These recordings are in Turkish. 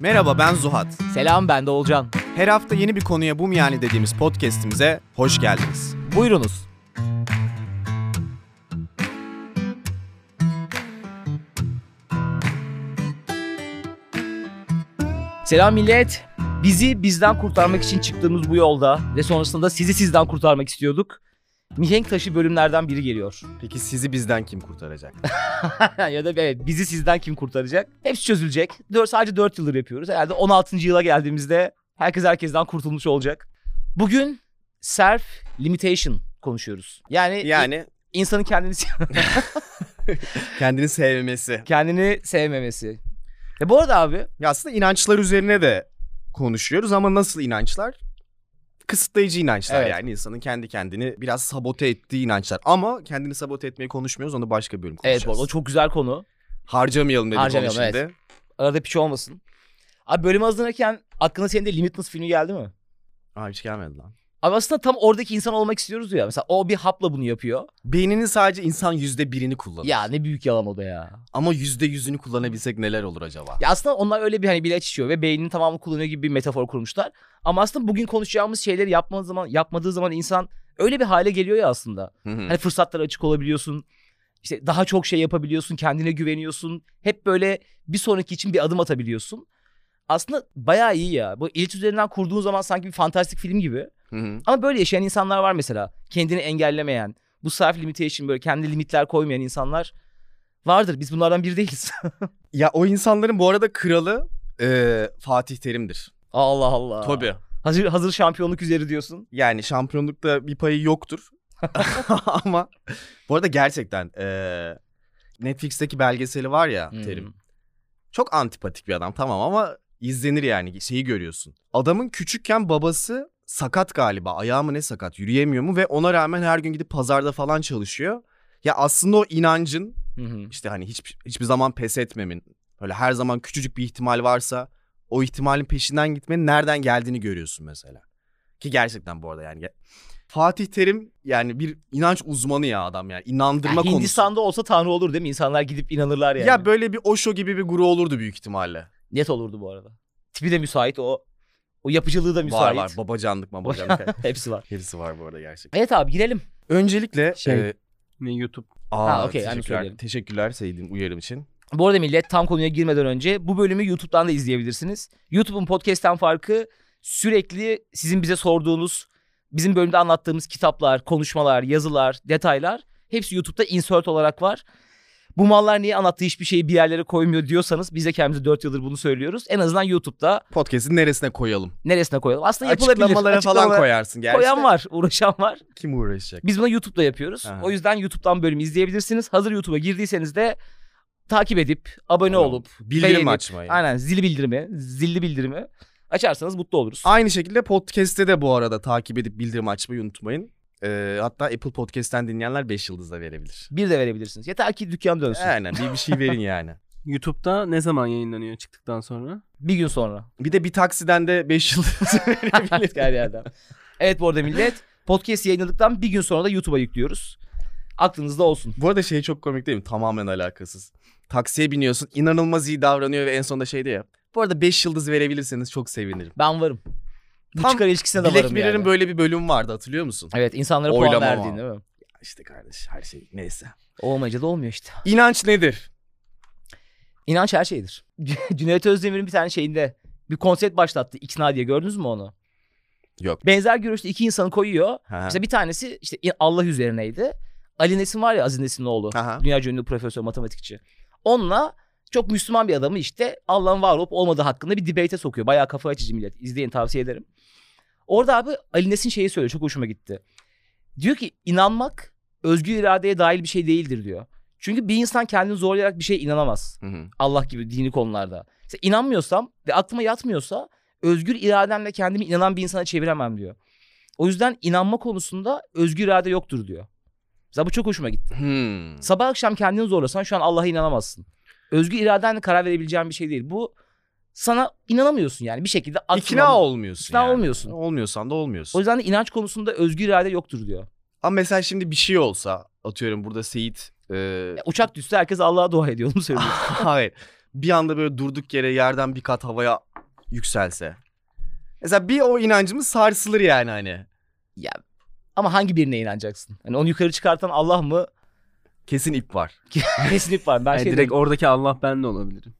Merhaba ben Zuhat. Selam ben de Olcan. Her hafta yeni bir konuya bu mu yani dediğimiz podcast'imize hoş geldiniz. Buyurunuz. Selam millet. Bizi bizden kurtarmak için çıktığımız bu yolda ve sonrasında sizi sizden kurtarmak istiyorduk. Mihenk taşı bölümlerden biri geliyor. Peki sizi bizden kim kurtaracak? ya da evet bizi sizden kim kurtaracak? Hepsi çözülecek. Dört, sadece 4 yıldır yapıyoruz. Herhalde 16. yıla geldiğimizde herkes herkesten kurtulmuş olacak. Bugün self limitation konuşuyoruz. Yani, Yani insanın kendini kendini sevmesi. kendini sevmemesi. Ve bu arada abi Ya aslında inançlar üzerine de konuşuyoruz ama nasıl inançlar? Kısıtlayıcı inançlar Evet. yani insanın kendi kendini biraz sabote ettiği inançlar. Ama kendini sabote etmeyi konuşmuyoruz onu başka bir bölüm konuşacağız. evet bu çok güzel konu. Harcamayalım dedik Harcamayalım, onu şimdi. evet. Arada piç olmasın. Abi bölüm hazırlanırken aklına senin de Limitless filmi geldi mi? Aa hiç gelmedi lan. Abi aslında tam oradaki insan olmak istiyoruz ya. Mesela o bir hapla bunu yapıyor. Beyninin sadece insan yüzde birini kullanır. Ya ne büyük yalan o da ya. Ama yüzde yüzünü kullanabilsek neler olur acaba? Ya aslında onlar öyle bir hani bileç içiyor ve beyninin tamamını kullanıyor gibi bir metafor kurmuşlar. Ama aslında bugün konuşacağımız şeyleri yapmadığı zaman yapmadığı zaman insan öyle bir hale geliyor ya aslında. Hı hı. Hani fırsatlara açık olabiliyorsun. İşte daha çok şey yapabiliyorsun, kendine güveniyorsun. Hep böyle bir sonraki için bir adım atabiliyorsun. Aslında bayağı iyi ya. Bu ilet üzerinden kurduğun zaman sanki bir fantastik film gibi. Hı hı. Ama böyle yaşayan insanlar var mesela. Kendini engellemeyen, bu self limitation böyle kendi limitler koymayan insanlar vardır. Biz bunlardan biri değiliz. Ya o insanların bu arada kralı e, Fatih Terim'dir. Allah Allah. Tabii. Hazır, hazır şampiyonluk üzeri diyorsun. Yani şampiyonlukta bir payı yoktur. Ama bu arada gerçekten e, Netflix'teki belgeseli var ya Hmm. Terim. Çok antipatik bir adam tamam ama izlenir yani şeyi görüyorsun. Adamın küçükken babası sakat galiba. Ayağı mı ne sakat yürüyemiyor mu ve ona rağmen her gün gidip pazarda falan çalışıyor. Ya aslında o inancın Hı hı. işte hani hiç, hiçbir zaman pes etmemin böyle her zaman küçücük bir ihtimal varsa o ihtimalin peşinden gitmenin nereden geldiğini görüyorsun mesela. Ki gerçekten bu arada yani Fatih Terim yani bir inanç uzmanı ya adam yani inandırma Ya konusu. Hindistan'da olsa tanrı olur değil mi? İnsanlar gidip inanırlar yani. Ya böyle bir Osho gibi bir guru olurdu büyük ihtimalle. Net olurdu bu arada. Tipi de müsait o. O yapıcılığı da Var müsait. var babacanlık babacanlık. Hepsi var. Hepsi var bu arada gerçekten. Evet abi girelim. Öncelikle Şey, e, Ne YouTube. aa, Ha, okey, aynı teşekkürler, söyleyelim. teşekkürler Seyit'in uyarım için. Bu arada millet tam konuya girmeden önce bu bölümü YouTube'dan da izleyebilirsiniz. YouTube'un podcast'ten farkı sürekli sizin bize sorduğunuz, bizim bölümde anlattığımız kitaplar, konuşmalar, yazılar, detaylar hepsi YouTube'da insert olarak var. Bu mallar niye anlattığı hiçbir şeyi bir yerlere koymuyor diyorsanız biz de kendimize 4 yıldır bunu söylüyoruz. En azından YouTube'da Podcast'in neresine koyalım? neresine koyalım? Aslında yapılabilir. Açıklamalara falan Açıklamalara koyarsın gerçi. Koyan var, uğraşan var. Kim uğraşacak? Biz bunu YouTube'da yapıyoruz. Aha. O yüzden YouTube'dan bölümü izleyebilirsiniz. Hazır YouTube'a girdiyseniz de takip edip, abone Tamam. olup, Bildirim beğenip, açmayı. Aynen zil bildirimi, zilli bildirimi açarsanız mutlu oluruz. Aynı şekilde podcast'te de bu arada takip edip bildirim açmayı unutmayın. Ee, hatta Apple Podcast'ten dinleyenler 5 yıldız da verebilir. Bir de verebilirsiniz. Yeter ki dükkan dönsün. Aynen bir, bir şey verin yani. YouTube'da ne zaman yayınlanıyor çıktıktan sonra? Bir gün sonra. Bir de bir taksiden de 5 yıldız verebilir. Artık her yerden. Evet bu arada millet podcast yayınladıktan bir gün sonra da YouTube'a yüklüyoruz. Aklınızda olsun. bu arada şey çok komik değil mi? Tamamen alakasız. Taksiye biniyorsun inanılmaz iyi davranıyor ve en sonunda şey diyor. Bu arada 5 yıldız verebilirseniz çok sevinirim. Ben varım. Bu Tam çıkar ilişkisine de Black varım Mirror'ın yani. böyle bir bölüm vardı hatırlıyor musun? Evet insanlara puan verdiğin değil mi? İşte kardeş her şey neyse. Olmayınca da olmuyor işte. İnanç nedir? İnanç her şeydir. Cüneyt Özdemir'in bir tane şeyinde bir konsept başlattı. İkna diye gördünüz mü onu? Yok. Benzer görüşte iki insanı koyuyor. Ha. Mesela bir tanesi işte Allah üzerineydi. Ali Nesin var ya Aziz Nesin'in oğlu. Aha. Dünya ünlü profesör, matematikçi. Onunla çok Müslüman bir adamı işte Allah'ın var olup olmadığı hakkında bir debate'e sokuyor. Bayağı kafa açıcı millet. İzleyin tavsiye ederim. Orada abi Ali Nesin şeyi söylüyor. Çok hoşuma gitti. Diyor ki inanmak özgür iradeye dahil bir şey değildir diyor. Çünkü bir insan kendini zorlayarak bir şeye inanamaz. Hı hı. Allah gibi dini konularda. Mesela inanmıyorsam ve aklıma yatmıyorsa özgür irademle kendimi inanan bir insana çeviremem diyor. O yüzden inanma konusunda özgür irade yoktur diyor. Mesela bu çok hoşuma gitti. Hmm. Sabah akşam kendini zorlasan şu an Allah'a inanamazsın. Özgür iradenle karar verebileceğin bir şey değil. Bu sana inanamıyorsun yani bir şekilde aklına- İkna olmuyorsun İkna yani. olmuyorsun. Olmuyorsan da olmuyorsun. O yüzden de inanç konusunda özgür irade yoktur diyor. Ama mesela şimdi bir şey olsa atıyorum burada Seyit e, Ya uçak düşse herkes Allah'a dua ediyor onu söylüyor. hayır bir anda böyle durduk yere yerden bir kat havaya yükselse. Mesela bir o inancımız sarsılır yani hani. Ya ama hangi birine inanacaksın? Hani onu yukarı çıkartan Allah mı? Kesin ip var. Kesinlik var. Ben Yani şey direkt direkt oradaki Allah ben de olabilirim.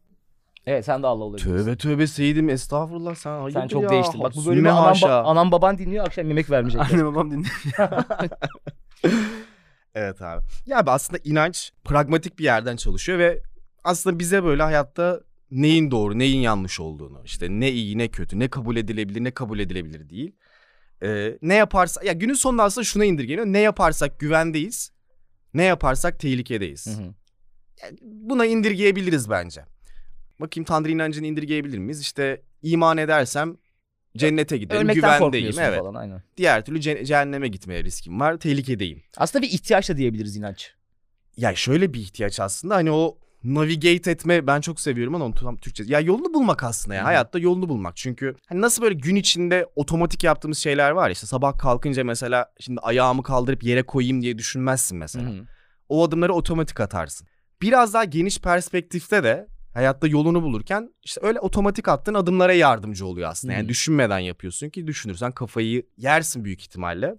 Evet sen de Allah olabilirsin. Tövbe tövbe Seydim estağfurullah sen hayırdır Sen çok ya. değiştin. Bak bu bölümü anam, ba- anam baban dinliyor akşam yemek vermeyecekler. Anne babam dinle. Evet abi. Ya abi aslında inanç pragmatik bir yerden çalışıyor ve aslında bize böyle hayatta neyin doğru, neyin yanlış olduğunu, işte ne iyi, ne kötü, ne kabul edilebilir, ne kabul edilebilir değil. Ee, ne yaparsa ya günün sonunda aslında şuna indirgeniyor. Ne yaparsak güvendeyiz. Ne yaparsak tehlikedeyiz. Hı hı. Buna indirgeyebiliriz bence. Bakayım Tanrı inancını indirgeyebilir miyiz? İşte iman edersem cennete giderim, Ölmekten güvendeyim. korkmuyorsun Evet. falan aynen. Diğer türlü ce- cehenneme gitmeye riskim var, tehlikedeyim. Aslında bir ihtiyaç da diyebiliriz inanç. Ya şöyle bir ihtiyaç aslında hani o navigate etme ben çok seviyorum ama onu tam Türkçe. Ya yolunu bulmak aslında ya. Hı. Hayatta yolunu bulmak. Çünkü hani nasıl böyle gün içinde otomatik yaptığımız şeyler var ya işte sabah kalkınca mesela şimdi ayağımı kaldırıp yere koyayım diye düşünmezsin mesela. hı. O adımları otomatik atarsın. Biraz daha geniş perspektifte de hayatta yolunu bulurken işte öyle otomatik attığın adımlara yardımcı oluyor aslında. Yani Hı. düşünmeden yapıyorsun ki düşünürsen kafayı yersin büyük ihtimalle.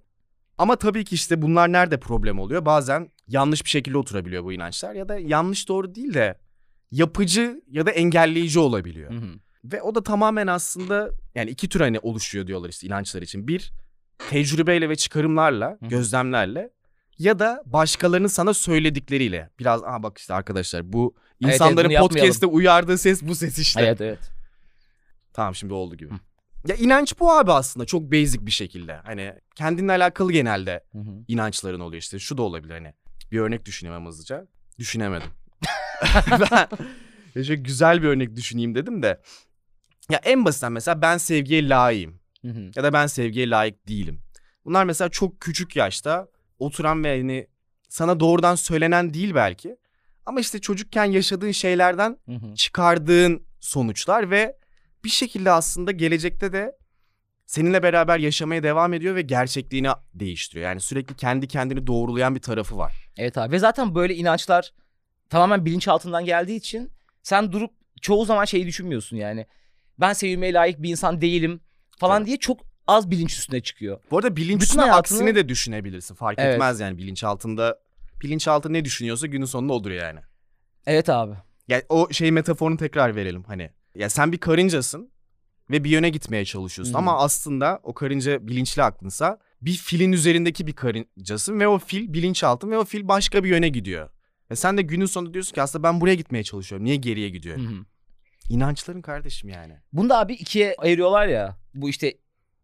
Ama tabii ki işte bunlar nerede problem oluyor? Bazen yanlış bir şekilde oturabiliyor bu inançlar ya da yanlış doğru değil de yapıcı ya da engelleyici olabiliyor. Hı hı. Ve o da tamamen aslında yani iki tür hani oluşuyor diyorlar işte inançlar için. Bir tecrübeyle ve çıkarımlarla, hı. gözlemlerle ya da başkalarının sana söyledikleriyle. Biraz aha bak işte arkadaşlar bu evet, insanların yapmayalım. podcast'te uyardığı ses bu ses işte. Evet evet. Tamam şimdi oldu gibi. Hı. Ya inanç bu abi aslında çok basic bir şekilde. Hani kendinle alakalı genelde Hı hı. inançların oluyor işte. Şu da olabilir hani. Bir örnek düşüneyim hemen hızlıca. Düşünemedim. ben ya şöyle güzel bir örnek düşüneyim dedim de. Ya en basitten mesela ben sevgiye layığım. Hı hı. Ya da ben sevgiye layık değilim. Bunlar mesela çok küçük yaşta oturan ve hani sana doğrudan söylenen değil belki. Ama işte çocukken yaşadığın şeylerden Hı hı. çıkardığın sonuçlar ve bir şekilde aslında gelecekte de seninle beraber yaşamaya devam ediyor ve gerçekliğini değiştiriyor. Yani sürekli kendi kendini doğrulayan bir tarafı var. Evet abi ve zaten böyle inançlar tamamen bilinçaltından geldiği için sen durup çoğu zaman şeyi düşünmüyorsun yani. Ben sevilmeye layık bir insan değilim falan Tabii. diye çok az bilinç üstüne çıkıyor. Bu arada bilinç Bütün üstüne hayatını- aksini de düşünebilirsin. Fark Evet. etmez yani bilinçaltında. Bilinçaltı ne düşünüyorsa günün sonunda odur yani. Evet abi. Yani o şey metaforunu tekrar verelim hani. Ya sen bir karıncasın ve bir yöne gitmeye çalışıyorsun Hı hı. ama aslında o karınca bilinçli aklınsa bir filin üzerindeki bir karıncasın ve o fil bilinçaltın ve o fil başka bir yöne gidiyor. Ve sen de günün sonunda diyorsun ki aslında ben buraya gitmeye çalışıyorum. Niye geriye gidiyorum? Hı hı. İnançların kardeşim yani. Bunu da abi ikiye ayırıyorlar ya. Bu işte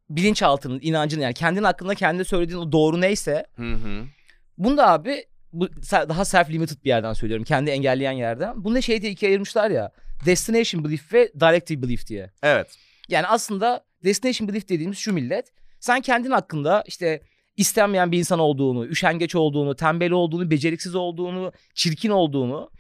bilinçaltının, inancın yani kendin hakkında kendi söylediğin o doğru neyse. Hı hı. Bunu da abi bu daha self limited bir yerden söylüyorum. Kendi engelleyen yerden. Bunu da şey diye ikiye ayırmışlar ya. Destination belief ve directive belief diye. Evet. Yani aslında destination belief dediğimiz şu millet. Sen kendin hakkında işte istenmeyen bir insan olduğunu, üşengeç olduğunu, tembel olduğunu, beceriksiz olduğunu, çirkin olduğunu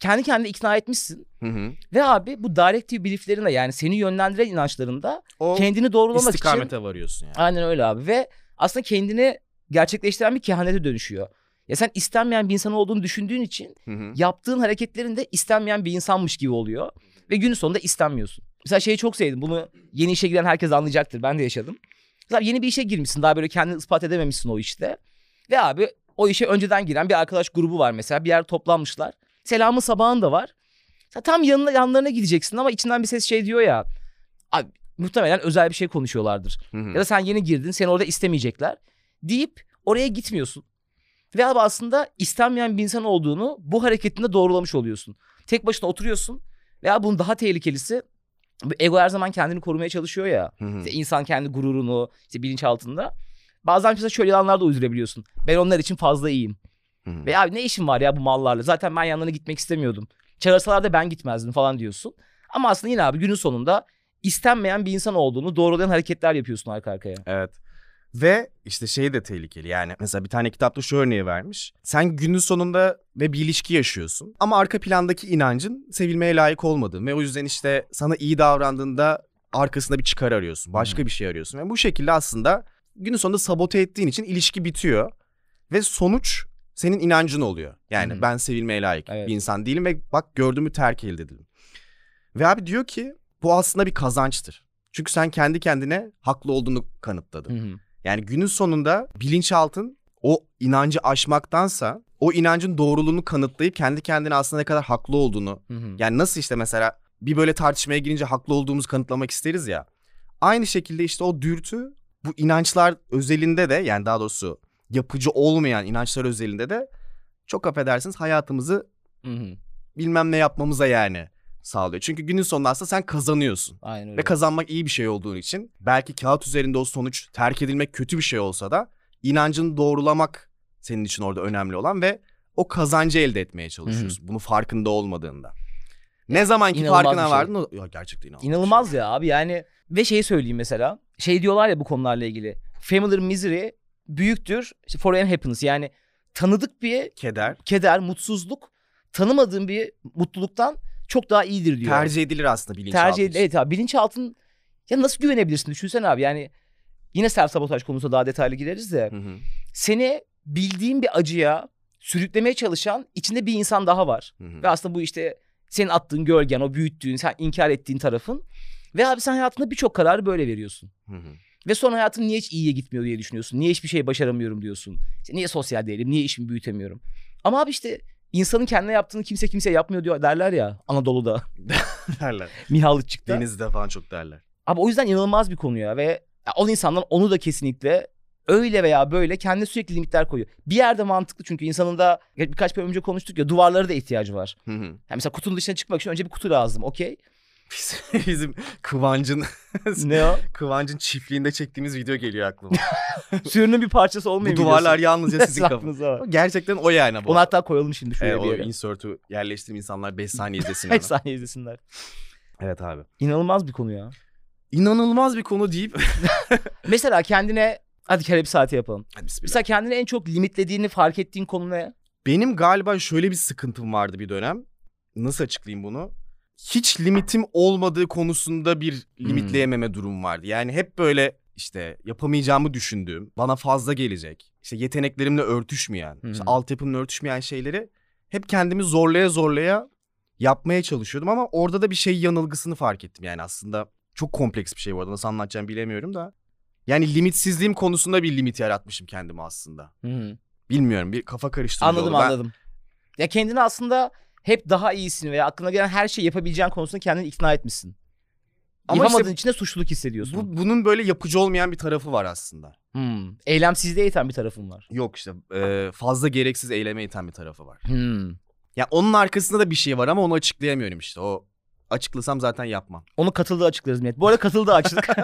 kendi kendine ikna etmişsin. Hı hı. Ve abi bu directive belief'lerinde yani seni yönlendiren inançlarında O kendini doğrulamak için istikamete varıyorsun yani. Aynen öyle abi ve aslında kendini gerçekleştiren bir kehanete dönüşüyor. Ya sen istenmeyen bir insan olduğunu düşündüğün için Hı hı. yaptığın hareketlerin de istenmeyen bir insanmış gibi oluyor. Ve günün sonunda istenmiyorsun. Mesela şeyi çok sevdim. Bunu yeni işe giren herkes anlayacaktır. Ben de yaşadım. Mesela yeni bir işe girmişsin. Daha böyle kendini ispat edememişsin o işte. Ve abi o işe önceden giren bir arkadaş grubu var mesela. Bir yer toplanmışlar. Selamı sabahın da var. Sen tam yanına, yanlarına gideceksin ama içinden bir ses şey diyor ya. Abi muhtemelen özel bir şey konuşuyorlardır. Hı hı. Ya da sen yeni girdin seni orada istemeyecekler deyip oraya gitmiyorsun. Ve abi aslında istenmeyen bir insan olduğunu bu hareketinde doğrulamış oluyorsun. Tek başına oturuyorsun veya bunun daha tehlikelisi ego her zaman kendini korumaya çalışıyor ya. Hı hı. İşte insan kendi gururunu işte bilinç altında. Bazen mesela şöyle yalanlar da uydurabiliyorsun. Ben onlar için fazla iyiyim. Hı. Ve abi ne işim var ya bu mallarla? Zaten ben yanlarına gitmek istemiyordum. Çağırsalar da ben gitmezdim falan diyorsun. Ama aslında yine abi günün sonunda istenmeyen bir insan olduğunu doğrulayan hareketler yapıyorsun arka arkaya. Evet. Ve işte şey de tehlikeli yani mesela bir tane kitapta şu örneği vermiş. Sen günün sonunda ve bir ilişki yaşıyorsun ama arka plandaki inancın sevilmeye layık olmadığın ve o yüzden işte sana iyi davrandığında arkasında bir çıkar arıyorsun. Başka bir şey arıyorsun ve bu şekilde aslında günün sonunda sabote ettiğin için ilişki bitiyor ve sonuç senin inancın oluyor. Yani hı. ben sevilmeye layık Evet. bir insan değilim ve bak gördüğümü terk edildim. Ve abi diyor ki Bu aslında bir kazançtır. Çünkü sen kendi kendine haklı olduğunu kanıtladın. Hı hı. Yani günün sonunda bilinçaltın o inancı aşmaktansa o inancın doğruluğunu kanıtlayıp kendi kendine aslında ne kadar haklı olduğunu Hı hı. yani nasıl işte mesela bir böyle tartışmaya girince haklı olduğumuzu kanıtlamak isteriz ya. Aynı şekilde işte o dürtü bu inançlar özelinde de yani daha doğrusu yapıcı olmayan inançlar özelinde de çok affedersiniz hayatımızı Hı hı. bilmem ne yapmamıza yani sağlıyor. Çünkü günün sonunda aslında sen kazanıyorsun. Aynen öyle. Ve kazanmak iyi bir şey olduğu için belki kağıt üzerinde o sonuç terk edilmek kötü bir şey olsa da inancını doğrulamak senin için orada önemli olan ve o kazancı elde etmeye çalışıyorsun. Bunu farkında olmadığında. Ne zamanki İnanılmaz farkına şey. vardın o ya gerçekten inanılmaz. İnanılmaz şey. ya abi yani ve şeyi söyleyeyim mesela. Şey diyorlar ya bu konularla ilgili. Familiar misery büyüktür işte foreign happiness yani tanıdık bir Keder keder, mutsuzluk tanımadığın bir mutluluktan çok daha iyidir diyor. tercih edilir aslında bilinçaltı Tercih için. Evet abi bilinçaltın ya nasıl güvenebilirsin düşünsene abi yani yine self sabotaj konusuna daha detaylı gireriz de Hı hı, seni bildiğin bir acıya sürüklemeye çalışan içinde bir insan daha var. hı hı. Ve aslında bu işte senin attığın gölgen, o büyüttüğün, sen inkar ettiğin tarafın. Ve abi sen hayatında birçok kararı böyle veriyorsun. Hı hı. Ve sonra hayatım niye hiç iyiye gitmiyor diye düşünüyorsun. Niye hiçbir şey başaramıyorum diyorsun. İşte niye sosyal değilim, niye işimi büyütemiyorum. Ama abi işte insanın kendine yaptığını kimse kimse yapmıyor diyor derler ya Anadolu'da. derler. Mihalıççık'ta. Denizde falan çok derler. Abi o yüzden inanılmaz bir konu ya ve o insanlar onu da kesinlikle öyle veya böyle kendine sürekli limitler koyuyor. Bir yerde mantıklı çünkü insanın da birkaç bölüm önce konuştuk ya duvarlara da ihtiyacı var. Hı hı. Yani mesela kutunun dışına çıkmak için önce bir kutu lazım okey. Bizim, bizim Kıvancın ne o? Kıvancın çiftliğinde çektiğimiz video geliyor aklıma. Sürünün bir parçası Bu olmayı duvarlar yalnızca sizin kafanız. Aklınıza var. Gerçekten o yani bu. Onu hatta koyalım şimdi şuraya bir o insert'ü yerleştireyim insanlar 5 saniye izlesin. Kaç hemen. saniye izlesinler. evet abi. İnanılmaz bir konu ya. İnanılmaz bir konu deyip. Mesela kendine hadi bir saati yapalım. Hadi bismillah. Mesela kendini en çok limitlediğini fark ettiğin konu ne? Benim galiba şöyle bir sıkıntım vardı bir dönem. Nasıl açıklayayım bunu? Hiç limitim olmadığı konusunda bir limitleyememe durum vardı. Yani hep böyle işte yapamayacağımı düşündüğüm, bana fazla gelecek, işte yeteneklerimle örtüşmeyen, Hı. işte altyapımla örtüşmeyen şeyleri hep kendimi zorlaya zorlaya yapmaya çalışıyordum ama orada da bir şey yanılgısını fark ettim yani aslında çok kompleks bir şey bu arada nasıl anlatacağımı bilemiyorum da. Yani limitsizliğim konusunda bir limit yaratmışım kendime aslında. Bilmiyorum bir kafa karıştırıcı Anladım oldu. Ben- anladım. Ya kendini aslında hep daha iyisini veya aklına gelen her şeyi yapabileceğin konusunda kendini ikna etmişsin. Ama Yapamadığın işte için de suçluluk hissediyorsun. Bu, bunun böyle yapıcı olmayan bir tarafı var aslında. Hmm. Eylemsizliğe iten bir tarafın var. Yok işte e, fazla gereksiz eyleme iten bir tarafı var. Hmm. Ya onun arkasında da bir şey var ama onu açıklayamıyorum işte. O açıklasam zaten yapmam. Onu katıldığı açıklarız Millet. Bu arada katıldığı açtık.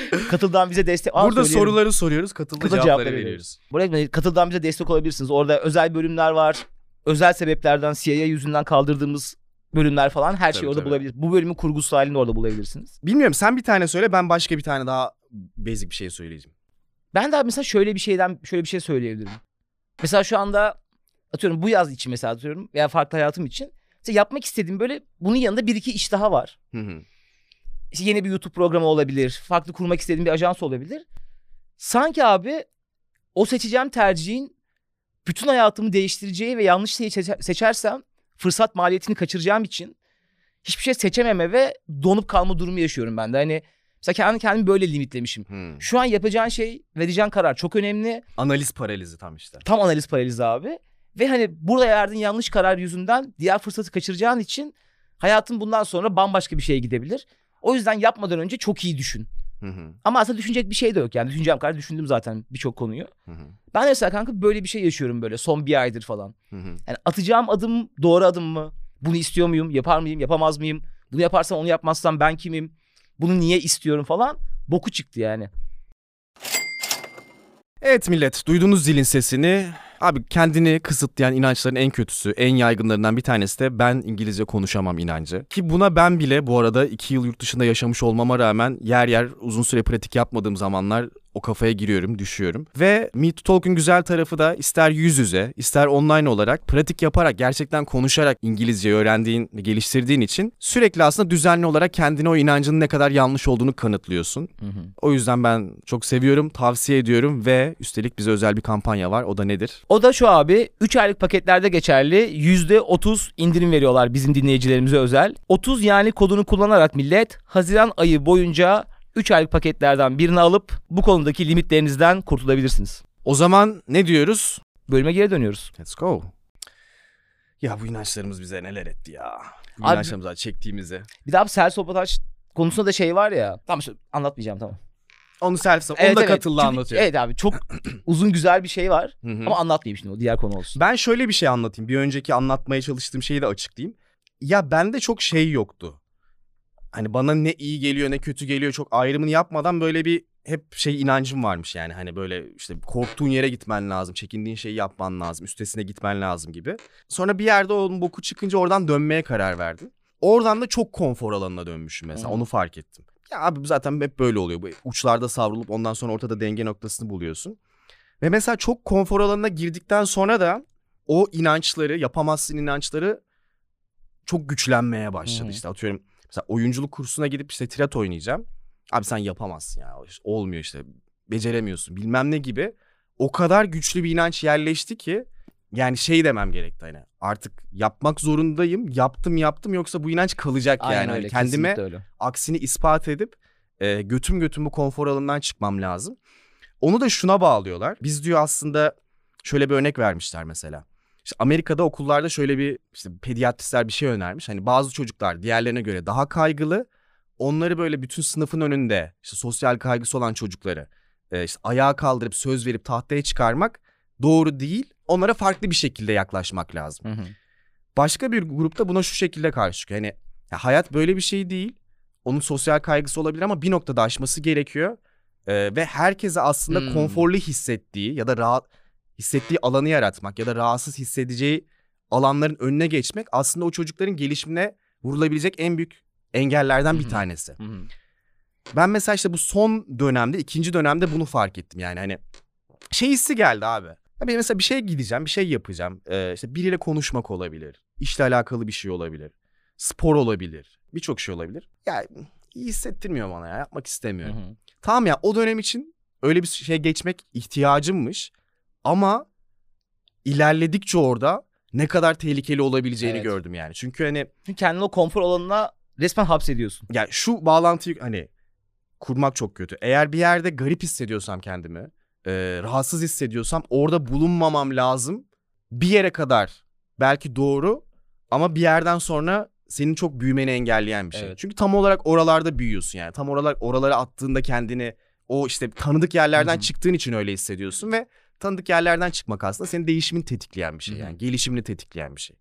Katıldan bize destek... Aa, Burada söyleyelim. soruları soruyoruz, katıldı Katıl cevapları cevapları veriyoruz. Buraya katıldan bize destek olabilirsiniz. Orada özel bölümler var. Özel sebeplerden CIA yüzünden kaldırdığımız bölümler falan her şeyi Tabii, orada tabii. bulabilirsiniz. Bu bölümün kurgusu halini orada bulabilirsiniz. Bilmiyorum sen bir tane söyle ben başka bir tane daha basic bir şey söyleyeceğim. Ben de mesela şöyle bir şeyden şöyle bir şey söyleyebilirim. Mesela şu anda atıyorum bu yaz için mesela atıyorum veya farklı hayatım için mesela yapmak istediğim böyle bunun yanında bir iki iş daha var. Hı hı. İşte yeni bir YouTube programı olabilir. Farklı kurmak istediğim bir ajans olabilir. Sanki abi o seçeceğim tercihin bütün hayatımı değiştireceği ve yanlış şeyi seçe- seçersem fırsat maliyetini kaçıracağım için hiçbir şey seçememe ve donup kalma durumu yaşıyorum ben de. Hani mesela kendi kendimi böyle limitlemişim. Hı. Şu an yapacağın şey, vereceğin karar çok önemli. Analiz paralizi tam işte. Tam analiz paralizi abi. Ve hani burada verdiğin yanlış karar yüzünden diğer fırsatı kaçıracağın için hayatın bundan sonra bambaşka bir şeye gidebilir. O yüzden yapmadan önce çok iyi düşün. Hı hı. Ama aslında düşünecek bir şey de yok. Yani düşüneceğim kadar düşündüm zaten birçok konuyu. Hı hı. Ben mesela kanka böyle bir şey yaşıyorum böyle son bir aydır falan. Hı hı. Yani atacağım adım doğru adım mı? Bunu istiyor muyum? Yapar mıyım? Yapamaz mıyım? Bunu yaparsam onu yapmazsam ben kimim? Bunu niye istiyorum falan. Boku çıktı yani. Evet millet duyduğunuz zilin sesini abi kendini kısıtlayan inançların en kötüsü en yaygınlarından bir tanesi de ben İngilizce konuşamam inancı. Ki buna ben bile bu arada iki yıl yurt dışında yaşamış olmama rağmen yer yer uzun süre pratik yapmadığım zamanlar o kafaya giriyorum, düşüyorum. Ve Meet to Talk'un güzel tarafı da ister yüz yüze, ister online olarak pratik yaparak, gerçekten konuşarak İngilizce öğrendiğin, geliştirdiğin için sürekli aslında düzenli olarak kendine o inancının ne kadar yanlış olduğunu kanıtlıyorsun. Hı hı. O yüzden ben çok seviyorum, tavsiye ediyorum ve üstelik bize özel bir kampanya var. O da nedir? O da şu abi 3 aylık paketlerde geçerli %30 indirim veriyorlar bizim dinleyicilerimize özel. 30 yani kodunu kullanarak millet Haziran ayı boyunca 3 aylık paketlerden birini alıp bu konudaki limitlerinizden kurtulabilirsiniz. O zaman ne diyoruz? Bölüme geri dönüyoruz. Let's go. Ya bu inançlarımız bize neler etti ya. Bu Abi- inançlarımızdan çektiğimizi. Bir daha self sabotaj konusunda da şey var ya. Tamam işte anlatmayacağım tamam. Onu self onu Evet, da evet. Çünkü- anlatıyor. Evet abi çok uzun güzel bir şey var Hı hı. ama anlatmayayım şimdi o diğer konu olsun. Ben şöyle bir şey anlatayım. Bir önceki anlatmaya çalıştığım şeyi de açıklayayım. Ya bende çok şey yoktu. Hani bana ne iyi geliyor ne kötü geliyor çok ayrımını yapmadan böyle bir hep şey inancım varmış yani. Hani böyle işte korktuğun yere gitmen lazım. Çekindiğin şeyi yapman lazım. Üstesine gitmen lazım gibi. Sonra bir yerde onun boku çıkınca oradan dönmeye karar verdim. Oradan da çok konfor alanına dönmüşüm mesela. Hı. Onu fark ettim. Ya abi zaten hep böyle oluyor. Bu uçlarda savrulup ondan sonra ortada denge noktasını buluyorsun. Ve mesela çok konfor alanına girdikten sonra da o inançları, yapamazsın inançları çok güçlenmeye başladı. Hı. İşte atıyorum mesela oyunculuk kursuna gidip işte tiyatro oynayacağım. Abi sen yapamazsın ya. işte Olmuyor işte. Beceremiyorsun bilmem ne gibi. O kadar güçlü bir inanç yerleşti ki yani şey demem gerekti hani artık yapmak zorundayım. Yaptım yaptım yoksa bu inanç kalacak Aynen yani. Öyle, kendime öyle. aksini ispat edip e, götüm götüm bu konfor alanından çıkmam lazım. Onu da şuna bağlıyorlar. Biz diyor aslında şöyle bir örnek vermişler mesela. İşte Amerika'da okullarda şöyle bir işte pediatristler bir şey önermiş. Hani bazı çocuklar diğerlerine göre daha kaygılı. Onları böyle bütün sınıfın önünde işte sosyal kaygısı olan çocukları e, işte ayağa kaldırıp söz verip tahtaya çıkarmak doğru değil. Onlara farklı bir şekilde yaklaşmak lazım. Hı hı. Başka bir grupta buna şu şekilde karşı çıkıyor. Hani ya hayat böyle bir şey değil. Onun sosyal kaygısı olabilir ama bir noktada aşması gerekiyor. Ee, ve herkese aslında Hmm. konforlu hissettiği ya da rahat hissettiği alanı yaratmak ya da rahatsız hissedeceği alanların önüne geçmek aslında o çocukların gelişimine vurulabilecek en büyük engellerden bir tanesi. Ben mesela işte bu son dönemde, ikinci dönemde bunu fark ettim yani hani şey hissi geldi abi. Ben mesela bir şeye gideceğim, bir şey yapacağım. Ee, işte biriyle konuşmak olabilir, işle alakalı bir şey olabilir, spor olabilir, birçok şey olabilir. Ya iyi hissettirmiyor bana ya, yapmak Hı istemiyorum. hı. Tamam ya o dönem için öyle bir şey geçmek ihtiyacımmış ama ilerledikçe orada ne kadar tehlikeli olabileceğini Evet. gördüm yani. Çünkü hani kendini o konfor alanına resmen hapsediyorsun. ya şu bağlantıyı hani kurmak çok kötü. Eğer bir yerde garip hissediyorsam kendimi, e, rahatsız hissediyorsam orada bulunmamam lazım. Bir yere kadar belki doğru ama bir yerden sonra senin çok büyümeni engelleyen bir şey. Evet. Çünkü tam olarak oralarda büyüyorsun yani. Tam olarak oralara attığında kendini o işte tanıdık yerlerden Hı hı. çıktığın için öyle hissediyorsun ve tanıdık yerlerden çıkmak aslında senin değişimini tetikleyen bir şey yani. Gelişimini tetikleyen bir şey.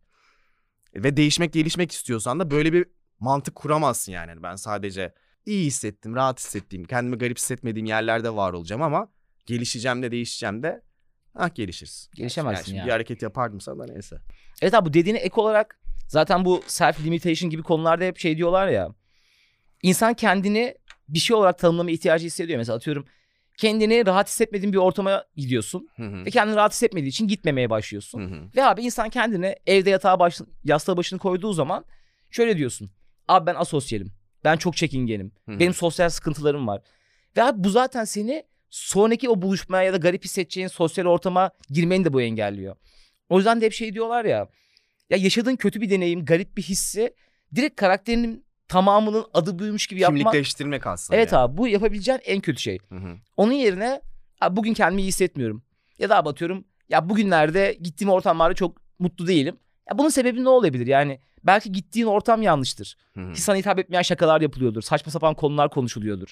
Ve değişmek gelişmek istiyorsan da böyle bir mantık kuramazsın yani. Hani Ben sadece iyi hissettim, rahat hissettiğim, kendimi garip hissetmediğim yerlerde var olacağım ama gelişeceğim de değişeceğim de ah gelişiriz. Gelişemezsin yani. şimdi ya. Bir hareket yapardım sana neyse. Evet abi bu dediğine ek olarak zaten bu self limitation gibi konularda hep şey diyorlar ya. İnsan kendini bir şey olarak tanımlama ihtiyacı hissediyor. Mesela atıyorum kendini rahat hissetmediğin bir ortama gidiyorsun Hı hı. ve kendini rahat hissetmediği için gitmemeye başlıyorsun. Hı hı. Ve abi insan kendini evde yatağa baş, yastığa başını koyduğu zaman şöyle diyorsun. Abi ben asosyalim. Ben çok çekingenim. Hı hı. Benim sosyal sıkıntılarım var. Ve abi bu zaten seni sonraki o buluşmaya ya da garip hissedeceğin sosyal ortama girmeni de bu engelliyor. O yüzden de hep şey diyorlar ya. Ya yaşadığın kötü bir deneyim, garip bir hissi direkt karakterinin tamamının adı buymuş gibi yapmak. Kimlikleştirmek aslında. Evet yani. abi bu yapabileceğin en kötü şey. Hı hı. Onun yerine abi bugün kendimi iyi hissetmiyorum. Ya da atıyorum ya bugünlerde gittiğim ortamlarda çok mutlu değilim. Ya bunun sebebi ne olabilir? Yani belki gittiğin ortam yanlıştır. Hı hı. Ki sana hitap etmeyen şakalar yapılıyordur. Saçma sapan konular konuşuluyordur.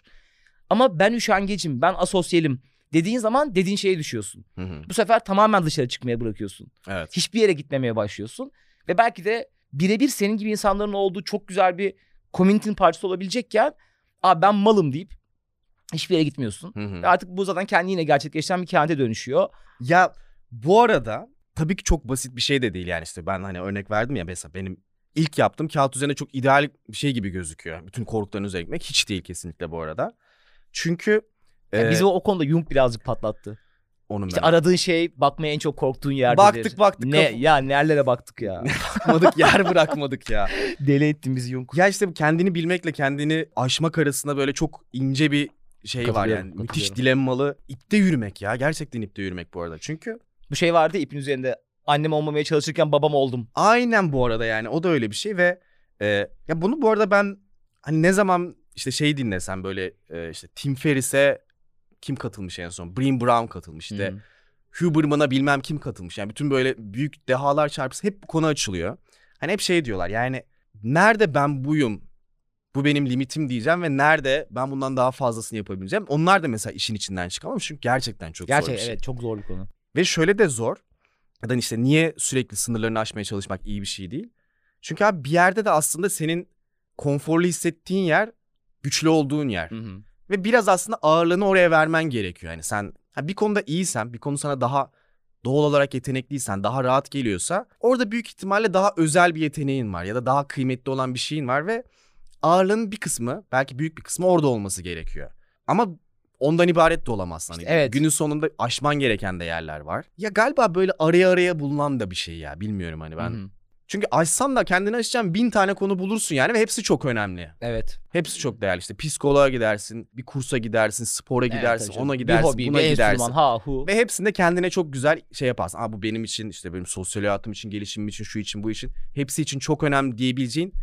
Ama ben üşengecim, ben asosyalim dediğin zaman dediğin şeye düşüyorsun. Hı hı. Bu sefer tamamen dışarı çıkmaya bırakıyorsun. Evet. Hiçbir yere gitmemeye başlıyorsun. Ve belki de birebir senin gibi insanların olduğu çok güzel bir komünitenin parçası olabilecekken Aa ben malım deyip hiçbir yere gitmiyorsun. Hı hı. Ve artık bu zaten kendi yine gerçekleşen bir kehanete dönüşüyor. Ya bu arada tabii ki çok basit bir şey de değil yani işte ben hani örnek verdim ya mesela benim ilk yaptığım kağıt üzerine çok ideal bir şey gibi gözüküyor. Bütün korkularını üzerine gitmek hiç değil kesinlikle bu arada. Çünkü Yani Ee, bizi o, o konuda Jung birazcık patlattı. Onun İşte ben aradığın şey bakmaya en çok korktuğun yerdedir. Baktık, baktık, Ne kafam- ya nerelere baktık ya. bakmadık yer bırakmadık ya. Deli ettin bizi Jung. Ya işte bu kendini bilmekle kendini aşmak arasında böyle çok ince bir şey var yani. Müthiş dilemmalı. İpte yürümek ya. Gerçekten ipte yürümek bu arada. Çünkü Bu şey vardı ipin üzerinde. Annem olmamaya çalışırken babam oldum. aynen bu arada yani o da öyle bir şey ve e, ya bunu bu arada ben hani ne zaman işte şey dinlesem böyle e, işte Tim Ferriss'e kim katılmış en son? Brené Brown katılmış işte. Hı hı. Huberman'a bilmem kim katılmış. Yani bütün böyle büyük dehalar çarpısı hep bu konu açılıyor. Hani hep şey diyorlar yani nerede ben buyum bu benim limitim diyeceğim ve nerede ben bundan daha fazlasını yapabileceğim. Onlar da mesela işin içinden çıkamam çünkü gerçekten çok zor bir şey. evet çok zor bir konu. Ve şöyle de zor. Ya işte niye sürekli sınırlarını aşmaya çalışmak iyi bir şey değil. Çünkü abi bir yerde de aslında senin konforlu hissettiğin yer güçlü olduğun yer. Hı hı. Ve biraz aslında ağırlığını oraya vermen gerekiyor. Yani sen ha bir konuda iyisen, bir konu sana daha doğal olarak yetenekliysen, daha rahat geliyorsa orada büyük ihtimalle daha özel bir yeteneğin var ya da daha kıymetli olan bir şeyin var ve ağırlığın bir kısmı, belki büyük bir kısmı orada olması gerekiyor. Ama ondan ibaret de olamaz. Hani İşte evet. Günün sonunda aşman gereken de yerler var. Ya galiba böyle araya araya bulunan da bir şey ya. Bilmiyorum hani ben. Hı hı. Çünkü aşsan da kendini aşacağın bin tane konu bulursun yani ve hepsi çok önemli. Evet. Hepsi çok değerli. İşte psikoloğa gidersin, bir kursa gidersin, spora Evet, gidersin, canım. ona gidersin, bir hobi, buna bir gidersin. enstrüman, ha hu. Ve hepsinde kendine çok güzel şey yaparsın. Aa bu benim için, işte benim sosyal hayatım için, gelişimim için, şu için, bu için. Hepsi için çok önemli diyebileceğin